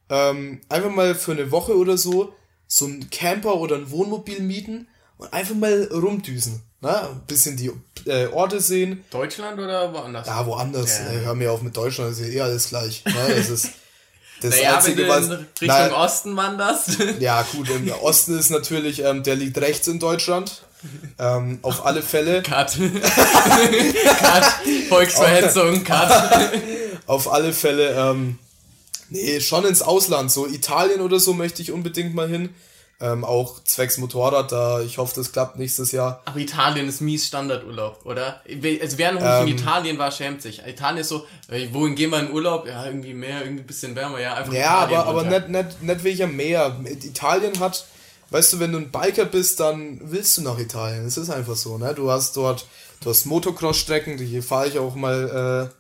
ähm, einfach mal für eine Woche oder so so ein Camper oder ein Wohnmobil mieten und einfach mal rumdüsen. Ne? Ein bisschen die äh, Orte sehen. Deutschland oder woanders? Ja, woanders. Ja. Hör mir auf mit Deutschland, das ist ja eh alles gleich. Ne? Das ist <laughs> das naja, Einzige, wenn du in Richtung na, Osten wanderst. <laughs> Ja, gut, im Osten ist natürlich, ähm, der liegt rechts in Deutschland. Ähm, auf alle Fälle. <laughs> Cut. cut. Volksverhetzung, Cut. auf alle Fälle, ähm, nee, schon ins Ausland. So Italien oder so möchte ich unbedingt mal hin. Ähm, auch zwecks Motorrad, da ich hoffe, das klappt nächstes Jahr. Aber Italien ist mies Standardurlaub, oder? Also wer noch nicht Ähm. in Italien war, schämt sich. Italien ist so, wohin gehen wir in Urlaub? Ja, irgendwie mehr, irgendwie ein bisschen wärmer, ja, einfach Ja, Italien aber, aber nicht, nicht, nicht wegen am Meer. Italien hat, weißt du, wenn du ein Biker bist, dann willst du nach Italien. Es ist einfach so, ne? Du hast dort, du hast Motocross-Strecken, hier fahre ich auch mal äh,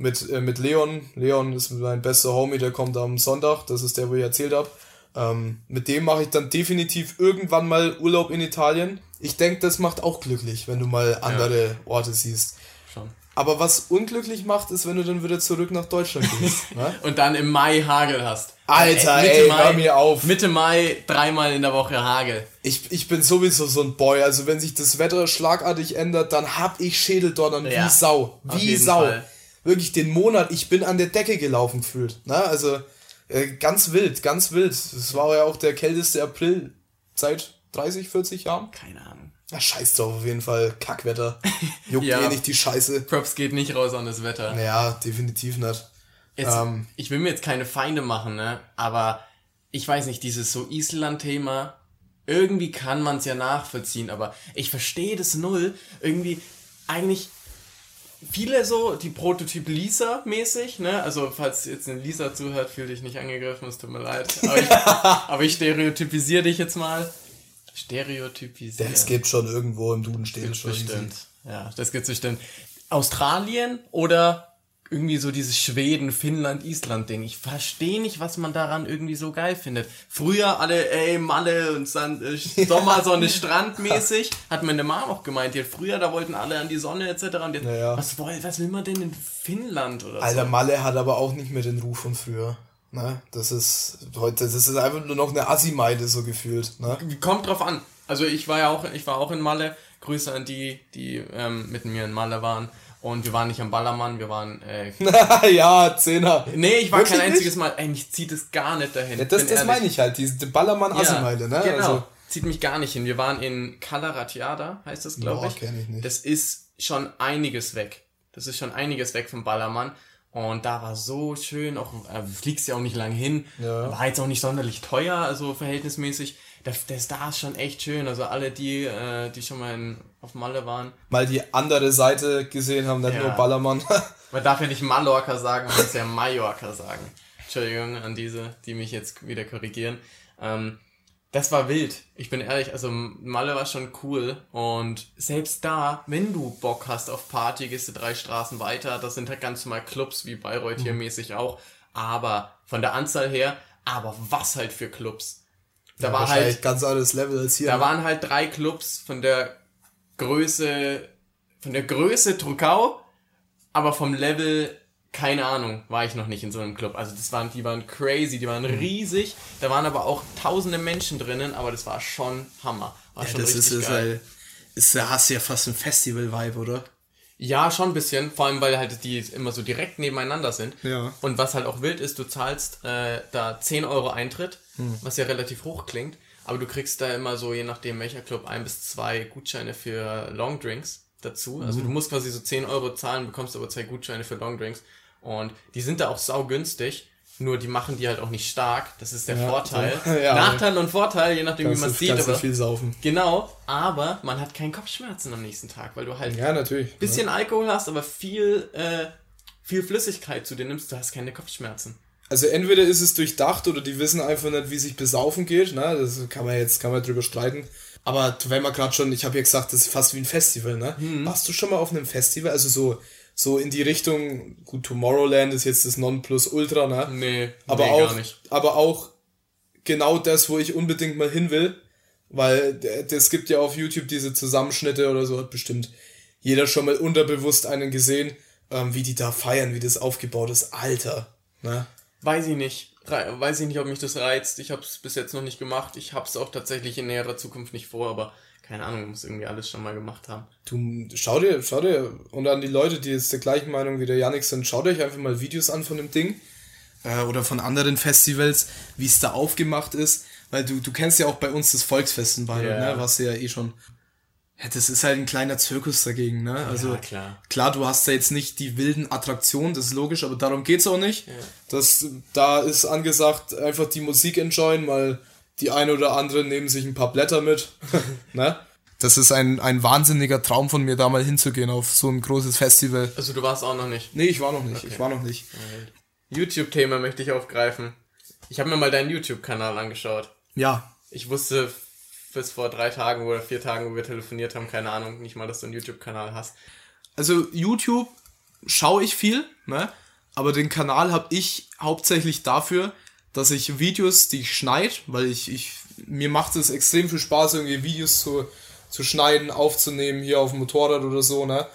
mit, äh, mit Leon. Leon ist mein bester Homie, der kommt am Sonntag, das ist der, wo ich erzählt habe. Ähm, mit dem mache ich dann definitiv irgendwann mal Urlaub in Italien. Ich denke, das macht auch glücklich, wenn du mal andere Orte siehst. Schon. Aber was unglücklich macht, ist, wenn du dann wieder zurück nach Deutschland gehst. <laughs> ne? Und dann im Mai Hagel hast. Alter, Mitte ey, Mai, hör mir auf. Mitte Mai, dreimal in der Woche Hagel. Ich, ich bin sowieso so ein Boy. Also wenn sich das Wetter schlagartig ändert, dann hab ich Schädeldonnern Ja, wie Sau. Wie Sau. Fall. Wirklich den Monat, ich bin an der Decke gelaufen gefühlt. Na, also äh, ganz wild, ganz wild. Das war ja auch der kälteste April seit 30, 40 Jahren. Keine Ahnung. Na, scheiß drauf, auf jeden Fall. Kackwetter. <laughs> Juckt Ja. eh nicht die Scheiße. Props geht nicht raus an das Wetter. Naja, definitiv nicht. Jetzt, Ähm. ich will mir jetzt keine Feinde machen, ne? Aber ich weiß nicht, dieses so Island-Thema, irgendwie kann man es ja nachvollziehen, aber ich verstehe das null. Irgendwie, eigentlich viele so, die Prototyp Lisa mäßig, ne? Also, falls jetzt eine Lisa zuhört, fühl dich nicht angegriffen, es tut mir leid. Aber ich, <laughs> aber ich stereotypisiere dich jetzt mal. Stereotypisieren. Das gibt schon irgendwo im Duden steht es schon. Bestimmt. Ja, das gibt's bestimmt. Australien oder irgendwie so dieses Schweden, Finnland, Island Ding. Ich verstehe nicht, was man daran irgendwie so geil findet. Früher alle, ey, Malle und Sand, äh, <laughs> Sommersonne, Strandmäßig, hat meine Mama auch gemeint. Ja, früher, da wollten alle an die Sonne etc. Und jetzt, Ja, ja. was, woll, was will man denn in Finnland oder Alter, so? Malle hat aber auch nicht mehr den Ruf von früher. Ne? Das ist heute, das ist einfach nur noch eine Assi-Meide so gefühlt. Ne? Kommt drauf an. Also ich war ja auch, ich war auch in Malle. Grüße an die, die ähm, mit mir in Malle waren. Und wir waren nicht am Ballermann, wir waren äh, <laughs> ja, Zehner. Nee, ich war Wirklich kein nicht? einziges Mal. Ey, mich zieht es gar nicht dahin. Ja, das das meine ich halt, diese ballermann assi meide ne? Genau. Also, Zieht mich gar nicht hin. Wir waren in Calaratiada, heißt das, glaube ich. kenn ich nicht. Das ist schon einiges weg. Das ist schon einiges weg vom Ballermann. Und da war so schön, auch äh, fliegst ja auch nicht lang hin. Ja. War jetzt auch nicht sonderlich teuer, also verhältnismäßig. Das, das da ist schon echt schön. Also alle die, äh, die schon mal in, auf Malle waren. mal die andere Seite gesehen haben, nicht Ja. nur Ballermann. <laughs> Man darf ja nicht Mallorca sagen, man muss ja Mallorca sagen. Entschuldigung an diese, die mich jetzt wieder korrigieren. Ähm, das war wild. Ich bin ehrlich, also Malle war schon cool. Und selbst da, wenn du Bock hast auf Party, gehst du drei Straßen weiter. Das sind halt ganz normal Clubs, wie Bayreuth hier mäßig auch. Aber von der Anzahl her, aber was halt für Clubs. Da war Wahrscheinlich halt, ganz anderes Level als hier. da ne? waren halt drei Clubs von der Größe, von der Größe Trukau, aber vom Level, keine Ahnung, war ich noch nicht in so einem Club. Also das waren, die waren crazy, die Mhm. waren riesig, da waren aber auch tausende Menschen drinnen, aber das war schon Hammer. War schon richtig geil. ist, da hast du ja fast ein Festival-Vibe, oder? Ja, schon ein bisschen, vor allem weil halt die immer so direkt nebeneinander sind. Ja. Und was halt auch wild ist, du zahlst äh, da 10 Euro Eintritt, Hm. was ja relativ hoch klingt, aber du kriegst da immer so, je nachdem welcher Club, ein bis zwei Gutscheine für Longdrinks dazu. Also Hm. du musst quasi so 10 Euro zahlen, bekommst aber zwei Gutscheine für Longdrinks. Und die sind da auch saugünstig, nur die machen die halt auch nicht stark. Das ist der Ja, Vorteil. so- <laughs> ja. Nachteil und Vorteil, je nachdem wie man du, sieht. kannst Aber, viel saufen. genau, aber man hat keinen Kopfschmerzen am nächsten Tag, weil du halt Ja, natürlich. bisschen Alkohol hast, aber viel, äh, viel Flüssigkeit zu dir nimmst, du hast keine Kopfschmerzen. Also entweder ist es durchdacht oder die wissen einfach nicht, wie sich besaufen geht. Ne? Das kann man jetzt kann man drüber streiten. Aber wenn man gerade schon, ich habe ja gesagt, das ist fast wie ein Festival. Ne? Mhm. Warst du schon mal auf einem Festival? Also so so in die Richtung. Gut, Tomorrowland ist jetzt das Nonplusultra, ne? Nee, aber nee, auch, gar nicht. aber auch genau das, wo ich unbedingt mal hin will, weil es gibt ja auf YouTube diese Zusammenschnitte oder so, hat bestimmt jeder schon mal unterbewusst einen gesehen, ähm, wie die da feiern, wie das aufgebaut ist. Alter, ne? Weiß ich nicht. Weiß ich nicht, ob mich das reizt. Ich habe es bis jetzt noch nicht gemacht. Ich habe es auch tatsächlich in näherer Zukunft nicht vor, aber keine Ahnung, muss irgendwie alles schon mal gemacht haben. Du, schau dir, schau dir, und an die Leute, die jetzt der gleichen Meinung wie der Yannick sind, schaut euch einfach mal Videos an von dem Ding. Äh, oder von anderen Festivals, wie es da aufgemacht ist. Weil du, du kennst ja auch bei uns das Volksfest in Bayern, Ja. ne? Was ja eh schon. Ja, das ist halt ein kleiner Zirkus dagegen, ne? Also klar. klar, du hast da jetzt nicht die wilden Attraktionen, das ist logisch, aber darum geht's auch nicht. Das, da ist angesagt, einfach die Musik enjoyen, mal Die eine oder andere nehmen sich ein paar Blätter mit. <laughs> ne? Das ist ein, ein wahnsinniger Traum von mir, da mal hinzugehen auf so ein großes Festival. Also du warst auch noch nicht. Nee, ich war noch nicht. Ich war noch nicht. YouTube-Thema möchte ich aufgreifen. Ich habe mir mal deinen YouTube-Kanal angeschaut. Ja. Ich wusste bis vor drei Tagen oder vier Tagen, wo wir telefoniert haben, keine Ahnung, nicht mal, dass du einen YouTube-Kanal hast. Also YouTube schaue ich viel, ne? Aber den Kanal habe ich hauptsächlich dafür, dass ich Videos, die ich schneide, weil ich, ich mir macht es extrem viel Spaß, irgendwie Videos zu, zu schneiden, aufzunehmen, hier auf dem Motorrad oder so, ne?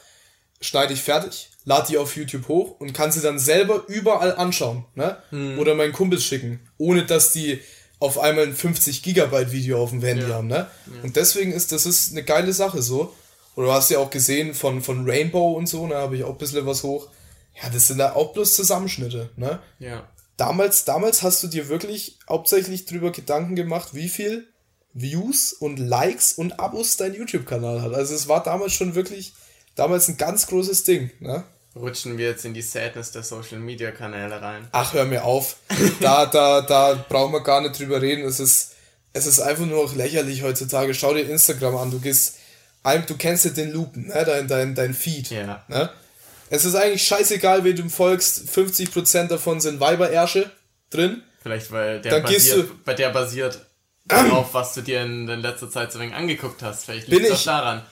Schneide ich fertig, lade die auf YouTube hoch und kann sie dann selber überall anschauen, ne? Oder meinen Kumpels schicken, ohne dass die auf einmal ein 50 Gigabyte Video auf dem Handy Ja. haben, ne? Und deswegen ist das ist eine geile Sache so. Oder du hast ja auch gesehen von, von Rainbow und so, ne, habe ich auch ein bisschen was hoch. Ja, das sind da auch bloß Zusammenschnitte, ne? Ja. Damals, damals hast du dir wirklich hauptsächlich drüber Gedanken gemacht, wie viel Views und Likes und Abos dein YouTube-Kanal hat. Also es war damals schon wirklich, damals ein ganz großes Ding, ne? Rutschen wir jetzt in die Sadness der Social-Media-Kanäle rein. Ach, hör mir auf. Da, da, da brauchen wir gar nicht drüber reden. Es ist, es ist einfach nur noch lächerlich heutzutage. Schau dir Instagram an. Du gehst, du kennst ja den Lupen, ne? dein, dein, dein Feed. Ja. Ne? Es ist eigentlich scheißegal, wie du folgst. 50% davon sind Weiberärsche drin. Vielleicht, weil der Dann gehst basiert, bei der basiert <clears throat> darauf, was du dir in, in letzter Zeit so wenig angeguckt hast. Vielleicht Bin liegt ich- daran.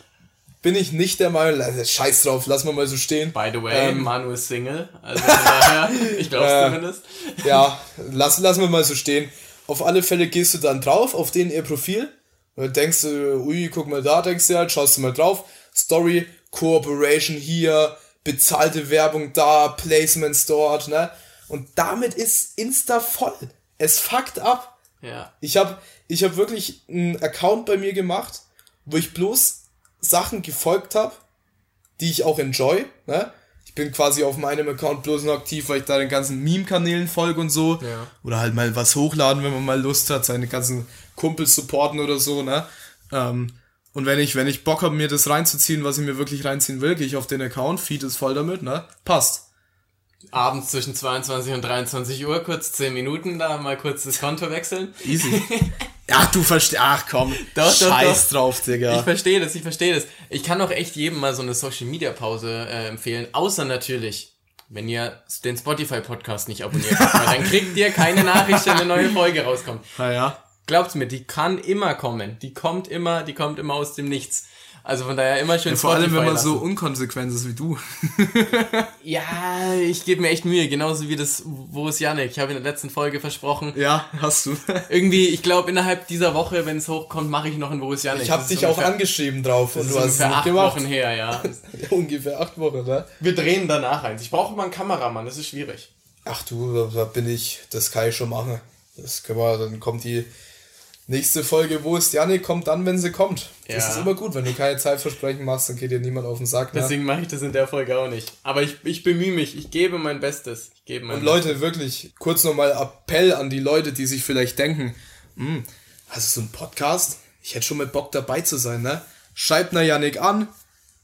Bin ich nicht der Meinung, also scheiß drauf, lass mal mal so stehen. By the way, Ähm, Manu ist Single. Also daher, <laughs> ich glaube Äh, zumindest. Ja, lass, lass wir mal so stehen. Auf alle Fälle gehst du dann drauf, auf den ihr Profil. Und denkst du, ui, guck mal da, denkst du halt, schaust du mal drauf. Story, Cooperation hier, bezahlte Werbung da, Placements dort, ne? Und damit ist Insta voll. Es fuckt ab. Ja. Ich habe ich hab wirklich einen Account bei mir gemacht, wo ich bloß Sachen gefolgt habe, die ich auch enjoy. Ne? Ich bin quasi auf meinem Account bloß noch aktiv, weil ich da den ganzen Meme-Kanälen folge und so. Ja. Oder halt mal was hochladen, wenn man mal Lust hat, seine ganzen Kumpels supporten oder so. Ne? Ähm, und wenn ich, wenn ich Bock habe, mir das reinzuziehen, was ich mir wirklich reinziehen will, gehe ich auf den Account, Feed ist voll damit, ne? Passt. Abends zwischen 22 und 23 Uhr, kurz 10 Minuten, da mal kurz das Konto wechseln. Easy. <laughs> Ach, du verstehst. Ach komm. Doch, Scheiß doch. drauf, Digga. Ich verstehe das, ich verstehe das. Ich kann auch echt jedem mal so eine Social Media Pause äh, empfehlen, außer natürlich, wenn ihr den Spotify Podcast nicht abonniert habt, weil dann <laughs> kriegt ihr keine Nachricht, wenn eine neue Folge rauskommt. Naja. Glaubt's mir, die kann immer kommen. Die kommt immer, die kommt immer aus dem Nichts. Also von daher immer schön Vor allem, wenn man lassen. so unkonsequent ist wie du. <laughs> Ja, ich gebe mir echt Mühe, genauso wie das Wo ist Janik? Ich habe in der letzten Folge versprochen. Ja, hast du. <laughs> Irgendwie, ich glaube, innerhalb dieser Woche, wenn es hochkommt, mache ich noch ein Wo ist Janik. Ich habe dich auch angeschrieben drauf und Das du ist hast es acht gemacht. Wochen her, ja. <laughs> Ungefähr acht Wochen, ne? Wir drehen danach eins. Ich brauche mal einen Kameramann, das ist schwierig. Ach du, da- da bin ich, das kann ich schon machen. Das können wir, dann kommt die nächste Folge, wo ist Janik, kommt dann, wenn sie kommt. Das Ja. ist immer gut, wenn du keine Zeitversprechen machst, dann geht dir niemand auf den Sack. Ne? Deswegen mache ich das in der Folge auch nicht. Aber ich, ich bemühe mich, ich gebe mein Bestes. Ich gebe mein Und Leute, wirklich, kurz nochmal Appell an die Leute, die sich vielleicht denken, hm, hast du so einen Podcast? Ich hätte schon mal Bock dabei zu sein, ne? Schreibt na Yannick an,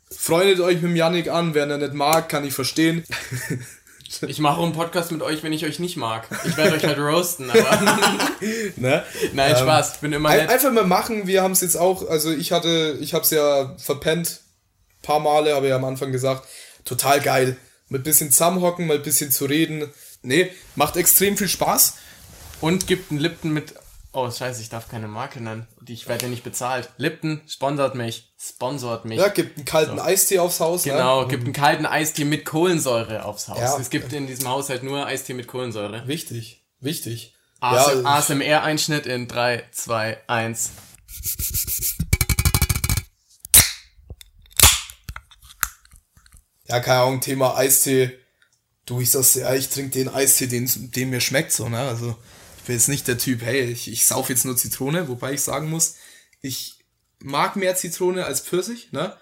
freundet euch mit dem Yannick an, wer ihn nicht mag, kann ich verstehen. <laughs> Ich mache auch einen Podcast mit euch, wenn ich euch nicht mag. Ich werde euch halt roasten, aber <laughs> ne? nein, Spaß. Ich bin immer Ein, nett. einfach mal machen, wir haben es jetzt auch, also ich hatte, ich habe es ja verpennt, paar Male, habe ich ja am Anfang gesagt, total geil. Mit bisschen zusammenhocken, mal ein bisschen zu reden. Nee, macht extrem viel Spaß. Und gibt einen Lipton mit. Oh, scheiße, ich darf keine Marke nennen. Ich werde ja nicht bezahlt. Lipton sponsert mich. Sponsort mich. Ja, gibt einen kalten Eistee aufs Haus. Genau, Ne? gibt einen kalten Eistee mit Kohlensäure aufs Haus. Ja. Es gibt in diesem Haushalt nur Eistee mit Kohlensäure. Wichtig, wichtig. AS ja, ASMR-Einschnitt in 3, 2, 1. ja, keine Ahnung, Thema Eistee. Du, ich sag's dir, ja, ich trinke den Eistee, den, den mir schmeckt so, ne? Also, ich bin jetzt nicht der Typ, hey, ich, ich sauf jetzt nur Zitrone, wobei ich sagen muss, ich mag mehr Zitrone als Pfirsich, ne?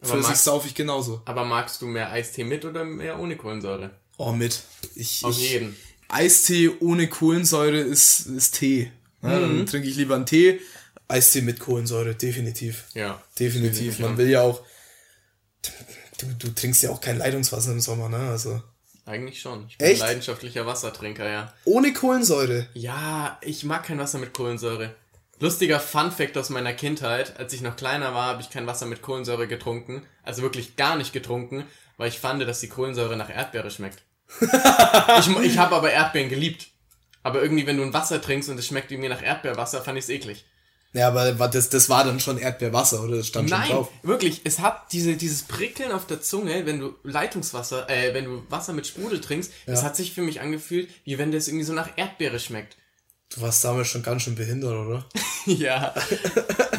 Pfirsich magst- sauf ich genauso. Aber magst du mehr Eistee mit oder mehr ohne Kohlensäure? Oh, mit. Ich, Auf ich, jeden. Eistee ohne Kohlensäure ist, ist Tee. Ne? Mhm. Dann trinke ich lieber einen Tee. Eistee mit Kohlensäure, definitiv. Ja. Definitiv. Man will ja auch. Du, du trinkst ja auch kein Leitungswasser im Sommer, ne? Also. Eigentlich schon. Ich bin Echt? ein leidenschaftlicher Wassertrinker, ja. Ohne Kohlensäure. Ja, ich mag kein Wasser mit Kohlensäure. Lustiger Fun Fact aus meiner Kindheit. Als ich noch kleiner war, habe ich kein Wasser mit Kohlensäure getrunken. Also wirklich gar nicht getrunken, weil ich fand, dass die Kohlensäure nach Erdbeere schmeckt. <laughs> ich ich habe aber Erdbeeren geliebt. Aber irgendwie, wenn du ein Wasser trinkst und es schmeckt irgendwie nach Erdbeerwasser, fand ich es eklig. Ja, aber das, das war dann schon Erdbeerwasser, oder? Das stand Nein, schon drauf. wirklich. Es hat diese, dieses Prickeln auf der Zunge, wenn du Leitungswasser, äh, wenn du Wasser mit Sprudel trinkst. Es hat sich für mich angefühlt, wie wenn das irgendwie so nach Erdbeere schmeckt. Du warst damals schon ganz schön behindert, oder? <laughs> ja. <laughs>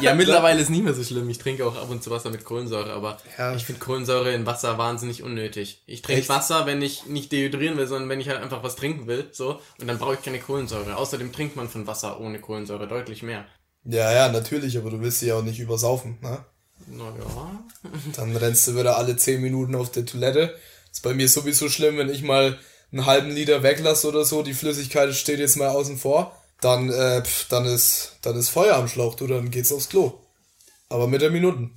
Ja, mittlerweile ist nicht mehr so schlimm. Ich trinke auch ab und zu Wasser mit Kohlensäure, aber Ja. ich finde Kohlensäure in Wasser wahnsinnig unnötig. Ich trinke? Wasser, wenn ich nicht dehydrieren will, sondern wenn ich halt einfach was trinken will, so. Und dann brauche ich keine Kohlensäure. Außerdem trinkt man von Wasser ohne Kohlensäure deutlich mehr. Ja, ja, natürlich, aber du willst sie ja auch nicht übersaufen, ne? Naja. <laughs> Dann rennst du wieder alle 10 Minuten auf der Toilette. Ist bei mir sowieso schlimm, wenn ich mal einen halben Liter weglasse oder so, die Flüssigkeit steht jetzt mal außen vor, dann, äh, pf, dann ist, dann ist Feuer am Schlauch, du, dann geht's aufs Klo. Aber mit der Minuten.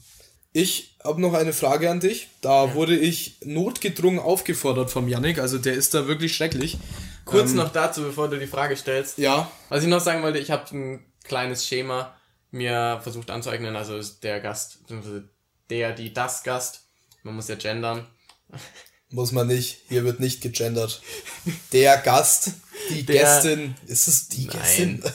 Ich habe noch eine Frage an dich. Da wurde ich notgedrungen aufgefordert vom Yannick, also der ist da wirklich schrecklich. Kurz noch dazu, bevor du die Frage stellst. Ja, Was ich noch sagen wollte, ich habe ein kleines Schema mir versucht anzueignen. Also ist der Gast, beziehungsweise der, die, das Gast. Man muss ja gendern. muss man nicht. Hier wird nicht gegendert. Der Gast, die Der- Gästin. Ist es die Gästin? <laughs>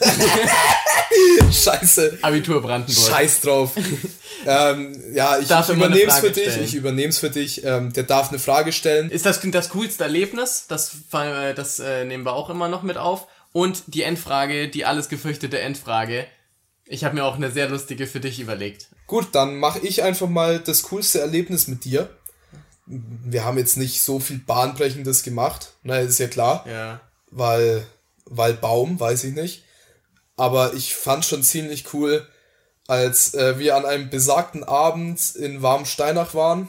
Scheiße. Abitur Brandenburg. Scheiß drauf. <laughs> ähm, ja, ich, ich übernehm's Frage für dich. stellen. Ich übernehm's für dich. Ähm, der darf eine Frage stellen. Ist das das coolste Erlebnis? Das, äh, das äh, nehmen wir auch immer noch mit auf. Und die Endfrage, die alles gefürchtete Endfrage. Ich habe mir auch eine sehr lustige für dich überlegt. Gut, dann mache ich einfach mal das coolste Erlebnis mit dir. Wir haben jetzt nicht so viel Bahnbrechendes gemacht. Na, ist ja klar. Ja. weil, weil Baum, weiß ich nicht. Aber ich fand schon ziemlich cool, als äh, wir an einem besagten Abend in Warmsteinach waren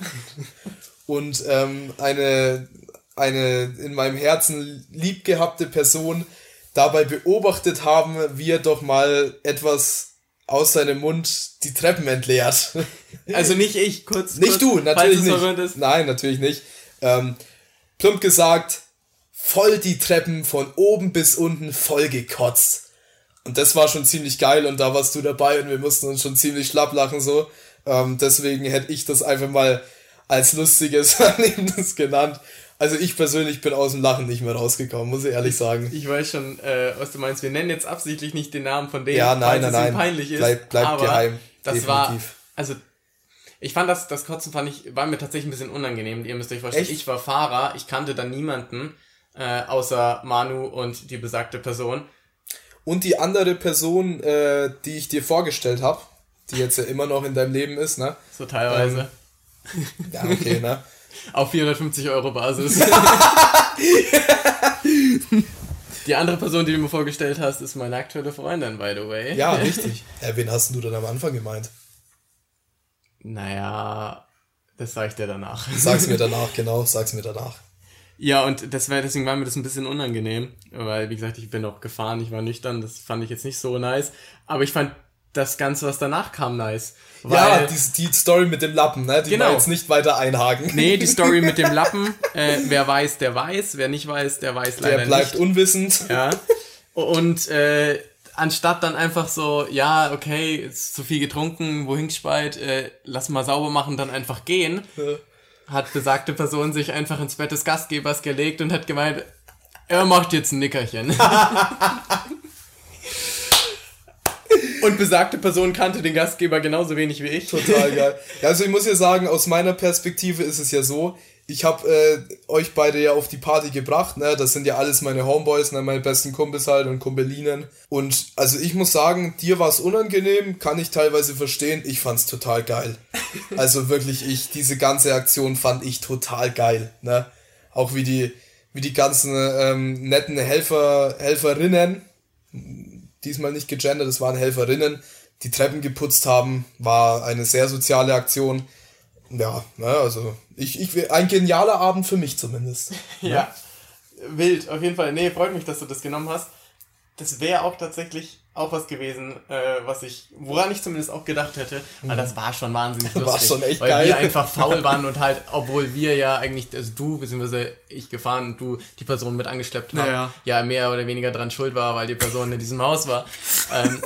<laughs> und ähm, eine, eine in meinem Herzen liebgehabte Person dabei beobachtet haben, wie er doch mal etwas aus seinem Mund die Treppen entleert. <laughs> Also nicht ich, kurz. Nicht kurz, du, natürlich nicht. Nein, natürlich nicht. Ähm, plump gesagt, voll die Treppen von oben bis unten voll gekotzt. Und das war schon ziemlich geil und da warst du dabei und wir mussten uns schon ziemlich schlapp lachen so. Ähm, deswegen hätte ich das einfach mal als lustiges <laughs> Erlebnis genannt. Also ich persönlich bin aus dem Lachen nicht mehr rausgekommen, muss ich ehrlich sagen. Ich weiß schon, äh, was du meinst. Wir nennen jetzt absichtlich nicht den Namen von dem, Ja, nein, falls nein, es ihm nein. peinlich ist. Bleib- bleibt geheim. Das war, Definitiv. also ich fand das, das Kotzen fand ich, war mir tatsächlich ein bisschen unangenehm. Ihr müsst euch vorstellen, Echt? ich war Fahrer, ich kannte dann niemanden, äh, außer Manu und die besagte Person. Und die andere Person, äh, die ich dir vorgestellt habe, die jetzt ja immer noch in deinem Leben ist, ne? So teilweise. Ja, okay, ne? <laughs> Auf 450 Euro Basis. <laughs> die andere Person, die du mir vorgestellt hast, ist meine aktuelle Freundin, by the way. Ja, <laughs> richtig. Ja, wen hast du dann am Anfang gemeint? Naja, das sag ich dir danach. Sag's mir danach, <laughs> genau, sag's mir danach. Ja, und das war, deswegen war mir das ein bisschen unangenehm, weil, wie gesagt, ich bin auch gefahren, ich war nüchtern, das fand ich jetzt nicht so nice, aber ich fand das Ganze, was danach kam, nice. ja, Weil, die, die Story mit dem Lappen, ne? Die Genau. jetzt nicht weiter einhaken. nee, die Story mit dem Lappen, <laughs> äh, wer weiß, der weiß, wer nicht weiß, der weiß leider Der bleibt nicht. unwissend. Ja. Und äh, anstatt dann einfach so, ja, okay, ist zu viel getrunken, wohin gespeit, äh, lass mal sauber machen, dann einfach gehen, hat besagte Person sich einfach ins Bett des Gastgebers gelegt und hat gemeint, er macht jetzt ein Nickerchen. <laughs> und besagte Person kannte den Gastgeber genauso wenig wie ich. Total geil. Also ich muss ja sagen, aus meiner Perspektive ist es ja so, ich habe äh, euch beide ja auf die Party gebracht, ne? Das sind ja alles meine Homeboys, ne? meine besten Kumpels halt und Kumpelinen. Und also ich muss sagen, dir war es unangenehm, kann ich teilweise verstehen. Ich fand's total geil. Also wirklich, ich, diese ganze Aktion fand ich total geil, ne? Auch wie die, wie die ganzen ähm, netten Helfer, Helferinnen, diesmal nicht gegendert, es waren Helferinnen, die Treppen geputzt haben, war eine sehr soziale Aktion. Ja, ne, also ich, ich, ein genialer Abend für mich zumindest. <laughs> Ja. Wild, auf jeden Fall. Nee, freut mich, dass du das genommen hast. Das wäre auch tatsächlich auch was gewesen, äh, was ich, woran ich zumindest auch gedacht hätte. Aber das war schon wahnsinnig <laughs> lustig. Mhm. War schon echt weil geil. wir einfach faul waren und halt, <laughs> obwohl wir ja eigentlich, also du, beziehungsweise ich gefahren und du die Person mit angeschleppt haben, Ja, ja mehr oder weniger dran schuld war, weil die Person in diesem Haus war. <laughs> ähm,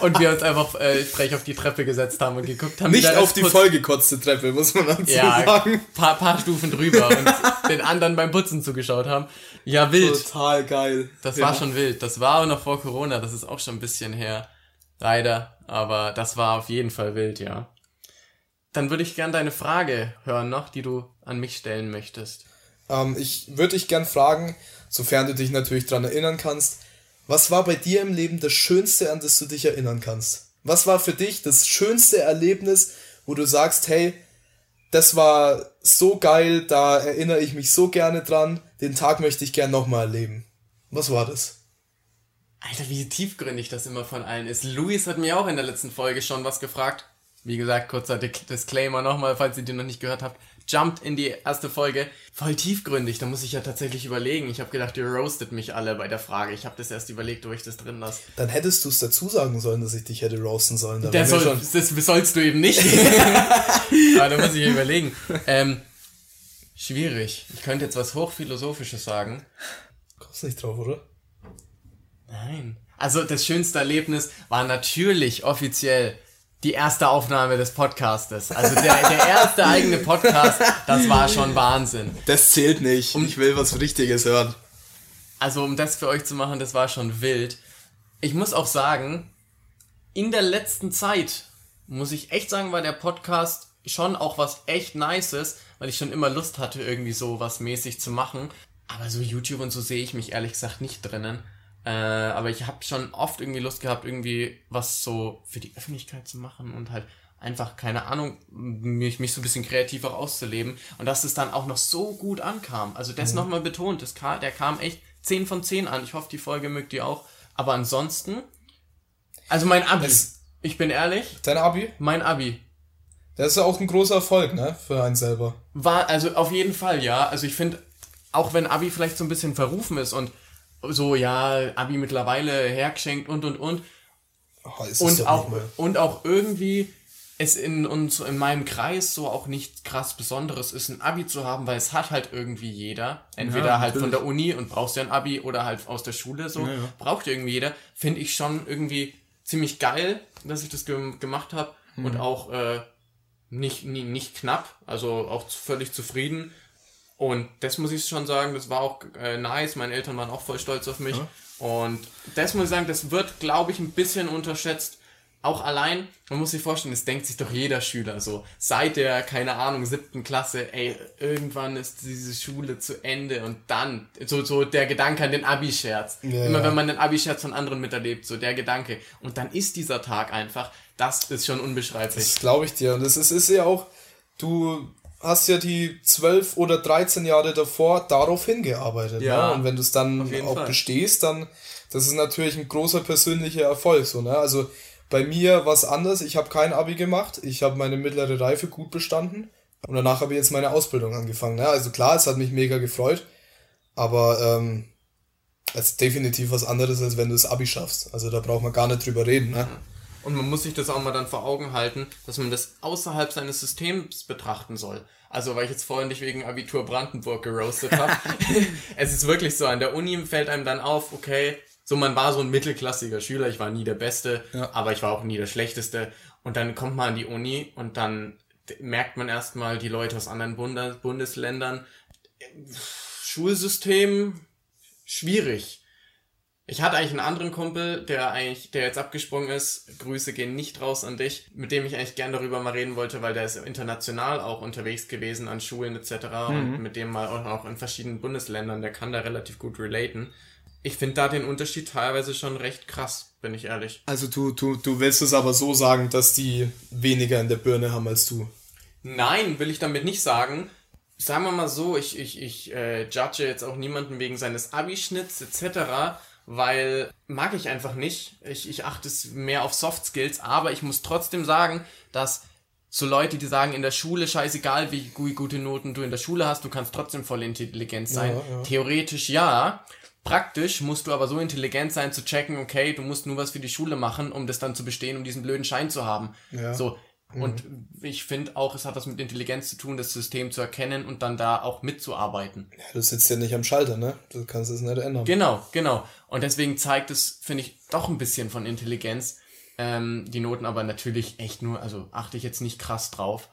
und wir uns einfach äh, frech auf die Treppe gesetzt haben und geguckt haben. Nicht auf die vollgekotzte Treppe, muss man dazu ja, sagen. Paar, paar Stufen drüber und den anderen beim Putzen zugeschaut haben. Ja, wild. Total geil. Das ja. war schon wild. Das war auch noch vor Corona, das ist auch schon ein bisschen her. Leider. Aber das war auf jeden Fall wild, ja. Dann würde ich gern deine Frage hören noch, die du an mich stellen möchtest. Ähm, ich würde dich gern fragen, sofern du dich natürlich dran erinnern kannst, was war bei dir im Leben das Schönste, an das du dich erinnern kannst? Was war für dich das schönste Erlebnis, wo du sagst, hey, das war so geil, da erinnere ich mich so gerne dran, den Tag möchte ich gern nochmal erleben. Was war das? Alter, wie tiefgründig das immer von allen ist. Luis hat mir auch in der letzten Folge schon was gefragt. Wie gesagt, kurzer Disclaimer nochmal, falls ihr den noch nicht gehört habt. Jumpt in die erste Folge. Voll tiefgründig, da muss ich ja tatsächlich überlegen. Ich habe gedacht, ihr roastet mich alle bei der Frage. Ich habe das erst überlegt, wo ich das drin lasse. Dann hättest du es dazu sagen sollen, dass ich dich hätte roasten sollen. Da soll, schon... Das sollst du eben nicht. <laughs> Aber da muss ich überlegen. Ähm, schwierig. Ich könnte jetzt was Hochphilosophisches sagen. Kommst nicht drauf, oder? Nein. Also das schönste Erlebnis war natürlich offiziell die erste Aufnahme des Podcastes. Also der, der erste eigene Podcast, das war schon Wahnsinn. Das zählt nicht. Um, ich will was Richtiges hören. Also um das für euch zu machen, das war schon wild. Ich muss auch sagen, in der letzten Zeit, muss ich echt sagen, war der Podcast schon auch was echt Nices, weil ich schon immer Lust hatte, irgendwie so was mäßig zu machen. Aber so YouTube und so sehe ich mich ehrlich gesagt nicht drinnen. Äh, aber ich habe schon oft irgendwie Lust gehabt, irgendwie was so für die Öffentlichkeit zu machen und halt einfach, keine Ahnung, mich, mich so ein bisschen kreativer auszuleben. Und dass es dann auch noch so gut ankam. Also das mhm. nochmal betont, das kam, der kam echt 10 von 10 an. Ich hoffe, die Folge mögt ihr auch. Aber ansonsten, also mein Abi. Das, ich bin ehrlich. Dein Abi? Mein Abi. Das ist ja auch ein großer Erfolg, ne? Für einen selber. War, also auf jeden Fall, ja. Also ich finde, auch wenn Abi vielleicht so ein bisschen verrufen ist und so, ja, Abi mittlerweile hergeschenkt und und und. Oh, und, auch, und auch irgendwie es in uns, in meinem Kreis so auch nichts krass Besonderes ist, ein Abi zu haben, weil es hat halt irgendwie jeder. Entweder ja, halt von der Uni und brauchst ja ein Abi oder halt aus der Schule so. Ja, ja. Braucht irgendwie jeder. Finde ich schon irgendwie ziemlich geil, dass ich das ge gemacht habe. Mhm. Und auch äh, nicht, nie, nicht knapp, also auch völlig zufrieden. Und das muss ich schon sagen, das war auch äh, nice. Meine Eltern waren auch voll stolz auf mich. Ja. Und das muss ich sagen, das wird, glaube ich, ein bisschen unterschätzt. Auch allein, man muss sich vorstellen, das denkt sich doch jeder Schüler so. Seit der, keine Ahnung, siebten Klasse, ey, irgendwann ist diese Schule zu Ende und dann, so, so der Gedanke an den Abi-Scherz. Ja, Immer wenn man den Abi-Scherz von anderen miterlebt, so der Gedanke. Und dann ist dieser Tag einfach, das ist schon unbeschreiblich. Das glaube ich dir. Und das ist, ist ja auch, du hast ja die zwölf oder dreizehn Jahre davor darauf hingearbeitet. Ja, ne? Und wenn du es dann auch Fall. bestehst, dann, das ist natürlich ein großer persönlicher Erfolg. So, ne? Also bei mir war es anders. Ich habe kein Abi gemacht. Ich habe meine mittlere Reife gut bestanden. Und danach habe ich jetzt meine Ausbildung angefangen. Ne? Also klar, es hat mich mega gefreut. Aber ähm, es ist definitiv was anderes, als wenn du das Abi schaffst. Also da braucht man gar nicht drüber reden. Ne? Mhm. Und man muss sich das auch mal dann vor Augen halten, dass man das außerhalb seines Systems betrachten soll. Also, weil ich jetzt vorhin nicht wegen Abitur Brandenburg geroastet habe. <laughs> <laughs> es ist wirklich so, an der Uni fällt einem dann auf, okay, so man war so ein mittelklassiger Schüler, ich war nie der Beste, ja. aber ich war auch nie der Schlechteste. Und dann kommt man an die Uni und dann merkt man erstmal die Leute aus anderen Bund Bundesländern. Schulsystem schwierig. Ich hatte eigentlich einen anderen Kumpel, der eigentlich, der jetzt abgesprungen ist. Grüße gehen nicht raus an dich, mit dem ich eigentlich gern darüber mal reden wollte, weil der ist international auch unterwegs gewesen an Schulen etc. Mhm. und mit dem mal auch in verschiedenen Bundesländern, der kann da relativ gut relaten. Ich finde da den Unterschied teilweise schon recht krass, bin ich ehrlich. Also du, du, du willst es aber so sagen, dass die weniger in der Birne haben als du. Nein, will ich damit nicht sagen. Sagen wir mal so, ich, ich, ich äh, judge jetzt auch niemanden wegen seines Abischnitts etc weil mag ich einfach nicht. Ich, ich achte es mehr auf Soft Skills, aber ich muss trotzdem sagen, dass so Leute, die sagen, in der Schule scheißegal, wie gute Noten du in der Schule hast, du kannst trotzdem voll intelligent sein. Ja, ja. Theoretisch ja. Praktisch musst du aber so intelligent sein zu checken, okay, du musst nur was für die Schule machen, um das dann zu bestehen, um diesen blöden Schein zu haben. Ja. So. Und ich finde auch, es hat was mit Intelligenz zu tun, das System zu erkennen und dann da auch mitzuarbeiten. Ja, du sitzt ja nicht am Schalter, ne? Du kannst es nicht ändern. Genau, genau. Und deswegen zeigt es, finde ich, doch ein bisschen von Intelligenz. Ähm, die Noten aber natürlich echt nur, also achte ich jetzt nicht krass drauf.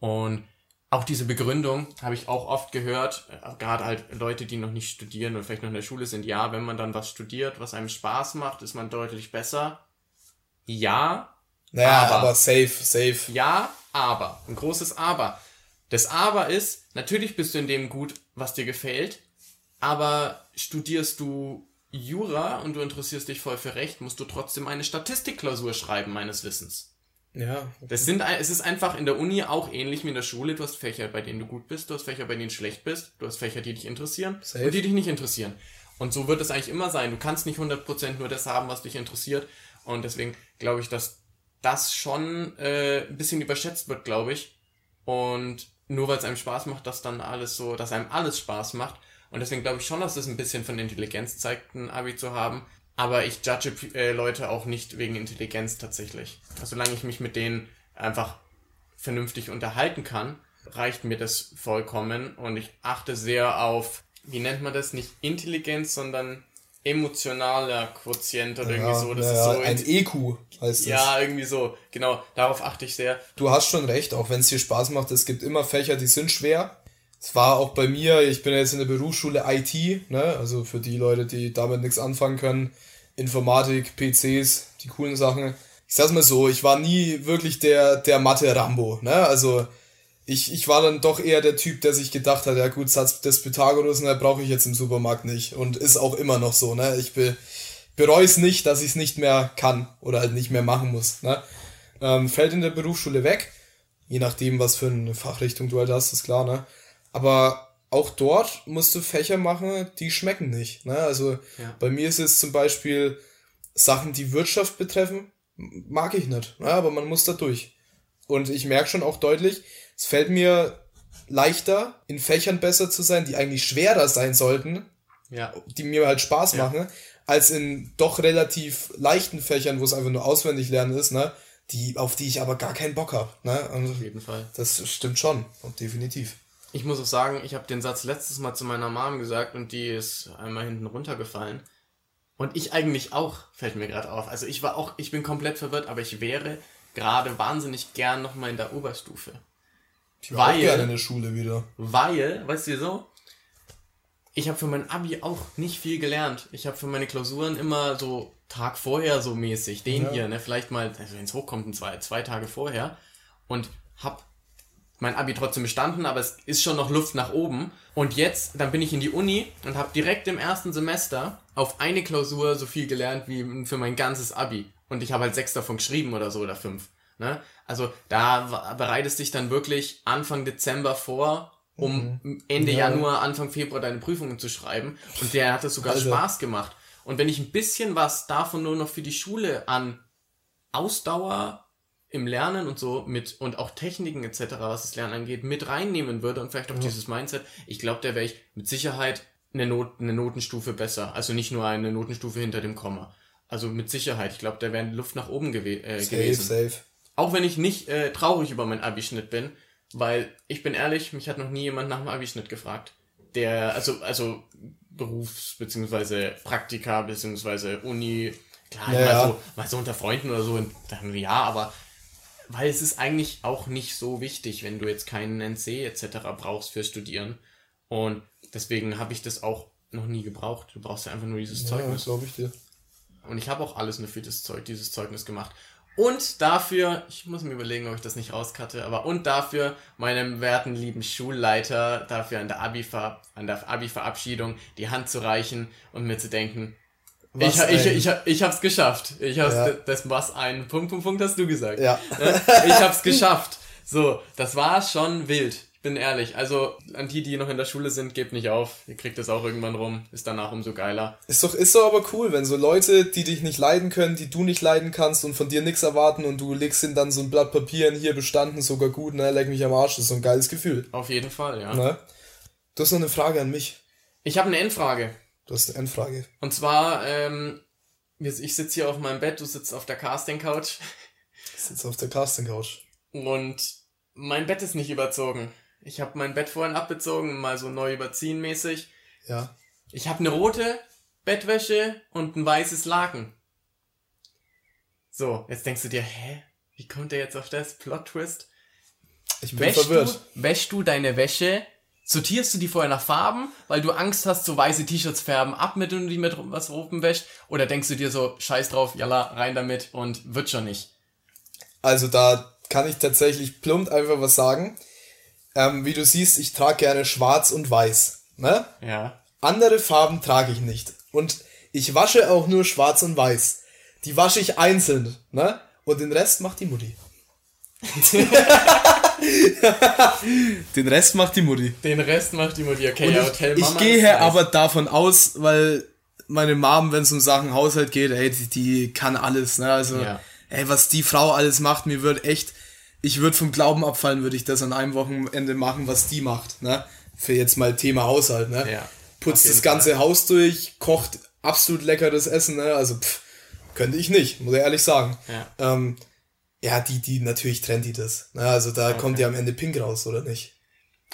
Und auch diese Begründung habe ich auch oft gehört, äh, gerade halt Leute, die noch nicht studieren oder vielleicht noch in der Schule sind, ja, wenn man dann was studiert, was einem Spaß macht, ist man deutlich besser. Ja. Naja, aber, aber safe, safe. Ja, aber. Ein großes Aber. Das Aber ist, natürlich bist du in dem gut, was dir gefällt, aber studierst du Jura und du interessierst dich voll für Recht, musst du trotzdem eine Statistikklausur schreiben, meines Wissens. Ja. Okay. Das sind, es ist einfach in der Uni auch ähnlich wie in der Schule. Du hast Fächer, bei denen du gut bist, du hast Fächer, bei denen du schlecht bist, du hast Fächer, die dich interessieren Safe. und die dich nicht interessieren. Und so wird es eigentlich immer sein. Du kannst nicht 100% nur das haben, was dich interessiert. Und deswegen glaube ich, dass das schon äh, ein bisschen überschätzt wird, glaube ich. Und nur weil es einem Spaß macht, dass dann alles so, dass einem alles Spaß macht. Und deswegen glaube ich schon, dass es ein bisschen von Intelligenz zeigt, ein Abi zu haben. Aber ich judge äh, Leute auch nicht wegen Intelligenz tatsächlich. Also, solange ich mich mit denen einfach vernünftig unterhalten kann, reicht mir das vollkommen. Und ich achte sehr auf, wie nennt man das? Nicht Intelligenz, sondern emotionaler Quotient oder ja, irgendwie so. Das ja, ist so ein EQ heißt das. Ja, irgendwie so. Genau, darauf achte ich sehr. Du hast schon recht, auch wenn es dir Spaß macht, es gibt immer Fächer, die sind schwer. Es war auch bei mir, ich bin jetzt in der Berufsschule IT, ne? also für die Leute, die damit nichts anfangen können, Informatik, PCs, die coolen Sachen. Ich sag's mal so, ich war nie wirklich der, der Mathe-Rambo, ne? Also ich, ich war dann doch eher der Typ, der sich gedacht hat, ja gut, Satz des Pythagoras, ne, brauche ich jetzt im Supermarkt nicht. Und ist auch immer noch so, ne? Ich be, bereue es nicht, dass ich es nicht mehr kann oder halt nicht mehr machen muss. Ne? Ähm, fällt in der Berufsschule weg, je nachdem, was für eine Fachrichtung du halt hast, ist klar, ne? Aber auch dort musst du Fächer machen, die schmecken nicht. Ne? Also ja. bei mir ist es zum Beispiel Sachen, die Wirtschaft betreffen, mag ich nicht. Ne? Aber man muss da durch. Und ich merke schon auch deutlich, es fällt mir leichter, in Fächern besser zu sein, die eigentlich schwerer sein sollten, ja. die mir halt Spaß ja. machen, als in doch relativ leichten Fächern, wo es einfach nur auswendig lernen ist, ne? Die, auf die ich aber gar keinen Bock habe. Ne? Auf jeden Fall. Das stimmt schon, definitiv. Ich muss auch sagen, ich habe den Satz letztes Mal zu meiner Mom gesagt und die ist einmal hinten runtergefallen. Und ich eigentlich auch, fällt mir gerade auf. Also ich war auch, ich bin komplett verwirrt, aber ich wäre gerade wahnsinnig gern nochmal in der Oberstufe. Ich war weil, gerne in der Schule wieder. Weil, weißt du so, ich habe für mein Abi auch nicht viel gelernt. Ich habe für meine Klausuren immer so Tag vorher so mäßig, den ja. hier, ne, vielleicht mal, also wenn es hochkommt, zwei, zwei Tage vorher und hab mein Abi trotzdem bestanden, aber es ist schon noch Luft nach oben. Und jetzt, dann bin ich in die Uni und habe direkt im ersten Semester auf eine Klausur so viel gelernt wie für mein ganzes Abi. Und ich habe halt sechs davon geschrieben oder so oder fünf. Ne? Also da bereitest dich dann wirklich Anfang Dezember vor, um mhm. Ende ja. Januar, Anfang Februar deine Prüfungen zu schreiben. Und der hat es sogar also. Spaß gemacht. Und wenn ich ein bisschen was davon nur noch für die Schule an Ausdauer im Lernen und so mit und auch Techniken etc., was das Lernen angeht, mit reinnehmen würde und vielleicht auch ja. dieses Mindset, ich glaube, da wäre ich mit Sicherheit eine, Not, eine Notenstufe besser. Also nicht nur eine Notenstufe hinter dem Komma. Also mit Sicherheit. Ich glaube, da wäre Luft nach oben gew äh, safe, gewesen. Safe. Auch wenn ich nicht äh, traurig über meinen Abischnitt bin, weil ich bin ehrlich, mich hat noch nie jemand nach dem Abischnitt gefragt. Der, also, also Berufs- bzw. Praktika bzw. Uni, klar, ja, mal, ja. So, mal so unter Freunden oder so, dann ja, aber weil es ist eigentlich auch nicht so wichtig, wenn du jetzt keinen NC etc. brauchst für Studieren. Und deswegen habe ich das auch noch nie gebraucht. Du brauchst ja einfach nur dieses ja, Zeugnis. glaube ich dir. Und ich habe auch alles nur für das Zeug, dieses Zeugnis gemacht. Und dafür, ich muss mir überlegen, ob ich das nicht rauskatte, aber und dafür meinem werten lieben Schulleiter dafür an der Abi an der Abi Verabschiedung die Hand zu reichen und mir zu denken, ich, ich, ich, ich, ich hab's geschafft. Ich hab's, ja. das was ein Punkt, Punkt, Punkt hast du gesagt. Ja. Ne? Ich hab's geschafft. So, das war schon wild bin ehrlich, also an die, die noch in der Schule sind, gebt nicht auf. Ihr kriegt das auch irgendwann rum. Ist danach umso geiler. Ist doch, ist doch aber cool, wenn so Leute, die dich nicht leiden können, die du nicht leiden kannst und von dir nichts erwarten und du legst ihnen dann so ein Blatt Papier in hier bestanden, sogar gut, ne, leck mich am Arsch. Das ist so ein geiles Gefühl. Auf jeden Fall, ja. Ne? Du hast noch eine Frage an mich. Ich habe eine Endfrage. Du hast eine Endfrage. Und zwar, ähm, ich sitze hier auf meinem Bett, du sitzt auf der Casting-Couch. Ich sitze auf der Casting-Couch. Und mein Bett ist nicht überzogen. Ich habe mein Bett vorhin abbezogen, mal so neu überziehen mäßig. Ja. Ich habe eine rote Bettwäsche und ein weißes Laken. So, jetzt denkst du dir, hä? Wie kommt der jetzt auf das? Plot-Twist? Ich bin Wäschst verwirrt. du, wäschst du deine Wäsche? Sortierst du die vorher nach Farben, weil du Angst hast, so weiße T-Shirts färben ab, mit wenn du die mit was oben wäscht? Oder denkst du dir so, scheiß drauf, jalla, rein damit und wird schon nicht? Also da kann ich tatsächlich plump einfach was sagen. Ähm, wie du siehst, ich trage gerne schwarz und weiß. Ne? Ja. Andere Farben trage ich nicht. Und ich wasche auch nur schwarz und weiß. Die wasche ich einzeln. Ne? Und den Rest macht die Mutti. <laughs> den Rest macht die Mutti. Den Rest macht die Mutti. Okay, Und ja, ich, Hotel ich Mama gehe her nice. aber davon aus, weil meine Mom, wenn es um Sachen Haushalt geht, ey, die, die kann alles, ne? Also, Ja. ey, was die Frau alles macht, mir wird echt, ich würde vom Glauben abfallen, würde ich das an einem Wochenende machen, was die macht, ne? Für jetzt mal Thema Haushalt, ne? Ja, Putzt das ganze Haus durch, kocht absolut leckeres Essen, ne? Also, pff, könnte ich nicht, muss ich ehrlich sagen. Ja. Ähm, ja, die, die, natürlich trennt die das. Ne? Also da kommt ja am Ende pink raus, oder nicht?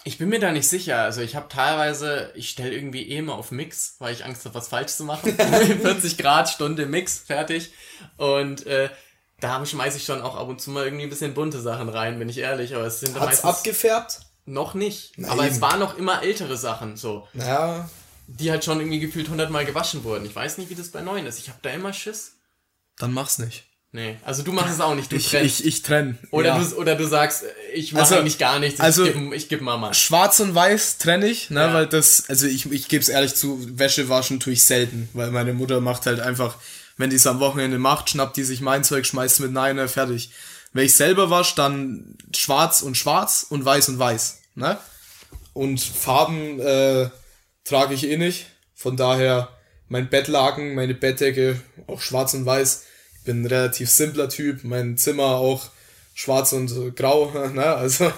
Ich bin mir da nicht sicher. Also ich habe teilweise, ich stelle irgendwie eh immer auf Mix, weil ich Angst habe, was falsch zu machen. <laughs> <laughs> 40 Grad, Stunde Mix, fertig. Und äh, da schmeiße ich schon auch ab und zu mal irgendwie ein bisschen bunte Sachen rein, bin ich ehrlich. Aber es sind Hat's meistens abgefärbt? noch nicht. Na aber eben. es waren noch immer ältere Sachen, so, Ja, die halt schon irgendwie gefühlt 100 Mal gewaschen wurden. Ich weiß nicht, wie das bei neuen ist. Ich habe da immer Schiss. dann mach's nicht. Nee, also du machst es auch nicht, du Ich, trennst. ich, ich trenn. oder, ja. du, oder du sagst, ich mache Also- eigentlich gar nichts, ich also- gebe ich geb Mama. Schwarz und Weiß trenne ich, ne, Ja. weil das, also ich, ich gebe es ehrlich zu, Wäsche waschen tue ich selten, weil meine Mutter macht halt einfach, wenn die es am Wochenende macht, schnappt die sich mein Zeug, schmeißt mit Nein, fertig. Wenn ich selber wasche, dann schwarz und schwarz und weiß und weiß, ne? Und Farben äh, trage ich eh nicht, von daher mein Bettlaken, meine Bettdecke auch schwarz und weiß. Ich bin ein relativ simpler Typ, mein Zimmer auch schwarz und grau, <laughs> ne? Also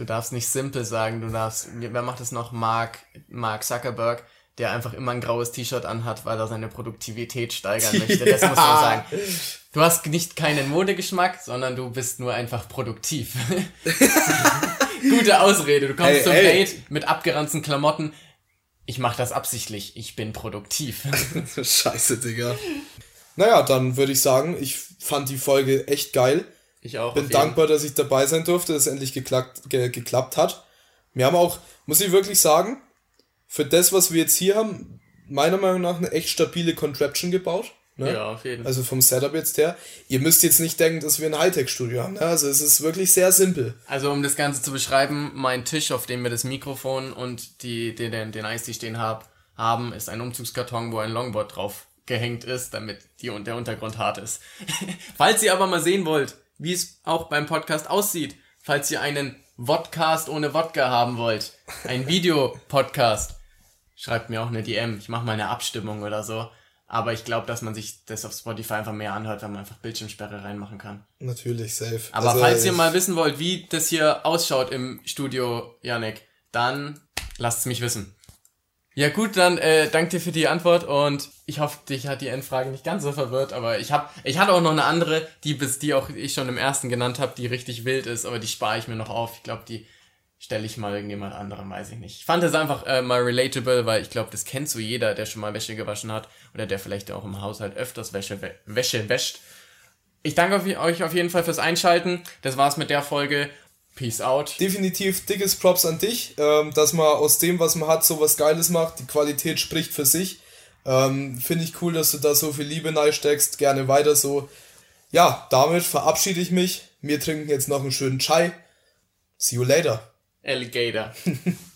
Du darfst nicht simpel sagen, du darfst, wer macht das noch? Mark, Mark Zuckerberg, der einfach immer ein graues T-Shirt anhat, weil er seine Produktivität steigern <laughs> möchte. Das muss man sagen. Du hast nicht keinen Modegeschmack, sondern du bist nur einfach produktiv. <laughs> Gute Ausrede. Du kommst Ey, zum ey. Date mit abgeranzten Klamotten. Ich mache das absichtlich. Ich bin produktiv. <laughs> Scheiße, Digga. Naja, dann würde ich sagen, ich fand die Folge echt geil. Ich auch. Bin dankbar, dass ich dabei sein durfte, dass es endlich geklappt, ge geklappt hat. Wir haben auch, muss ich wirklich sagen, für das, was wir jetzt hier haben, meiner Meinung nach eine echt stabile Contraption gebaut. Ne? Ja, auf jeden Fall. Also vom Setup jetzt her. Ihr müsst jetzt nicht denken, dass wir ein Hightech-Studio haben. Ne? Also es ist wirklich sehr simpel. Also um das Ganze zu beschreiben, mein Tisch, auf dem wir das Mikrofon und die, die, den, den Eistee stehen hab, haben, ist ein Umzugskarton, wo ein Longboard drauf gehängt ist, damit die, und der Untergrund hart ist. <laughs> falls ihr aber mal sehen wollt, wie es auch beim Podcast aussieht, falls ihr einen Vodcast ohne Wodka haben wollt, ein Videopodcast, schreibt mir auch eine DM. Ich mache mal eine Abstimmung oder so. Aber ich glaube, dass man sich das auf Spotify einfach mehr anhört, wenn man einfach Bildschirmsperre reinmachen kann. Natürlich, safe. Aber Also, falls ihr mal wissen wollt, wie das hier ausschaut im Studio, Janik, dann lasst es mich wissen. Ja gut, dann äh, danke dir für die Antwort und ich hoffe, dich hat die Endfrage nicht ganz so verwirrt, aber ich hab, ich hatte auch noch eine andere, die bis die auch ich schon im ersten genannt habe, die richtig wild ist, aber die spare ich mir noch auf. Ich glaube, die stelle ich mal irgendjemand anderem, weiß ich nicht. Ich fand das einfach äh, mal relatable, weil ich glaube, das kennt so jeder, der schon mal Wäsche gewaschen hat oder der vielleicht auch im Haushalt öfters Wäsche, wä- Wäsche wäscht. Ich danke euch auf jeden Fall fürs Einschalten. Das war's mit der Folge. Peace out. definitiv dickes Props an dich, ähm, dass man aus dem, was man hat, so was Geiles macht. Die Qualität spricht für sich. Ähm, Finde ich cool, dass du da so viel Liebe steckst. Gerne weiter so. Ja, damit verabschiede ich mich. Wir trinken jetzt noch einen schönen Chai. See you later. El Keira. <laughs>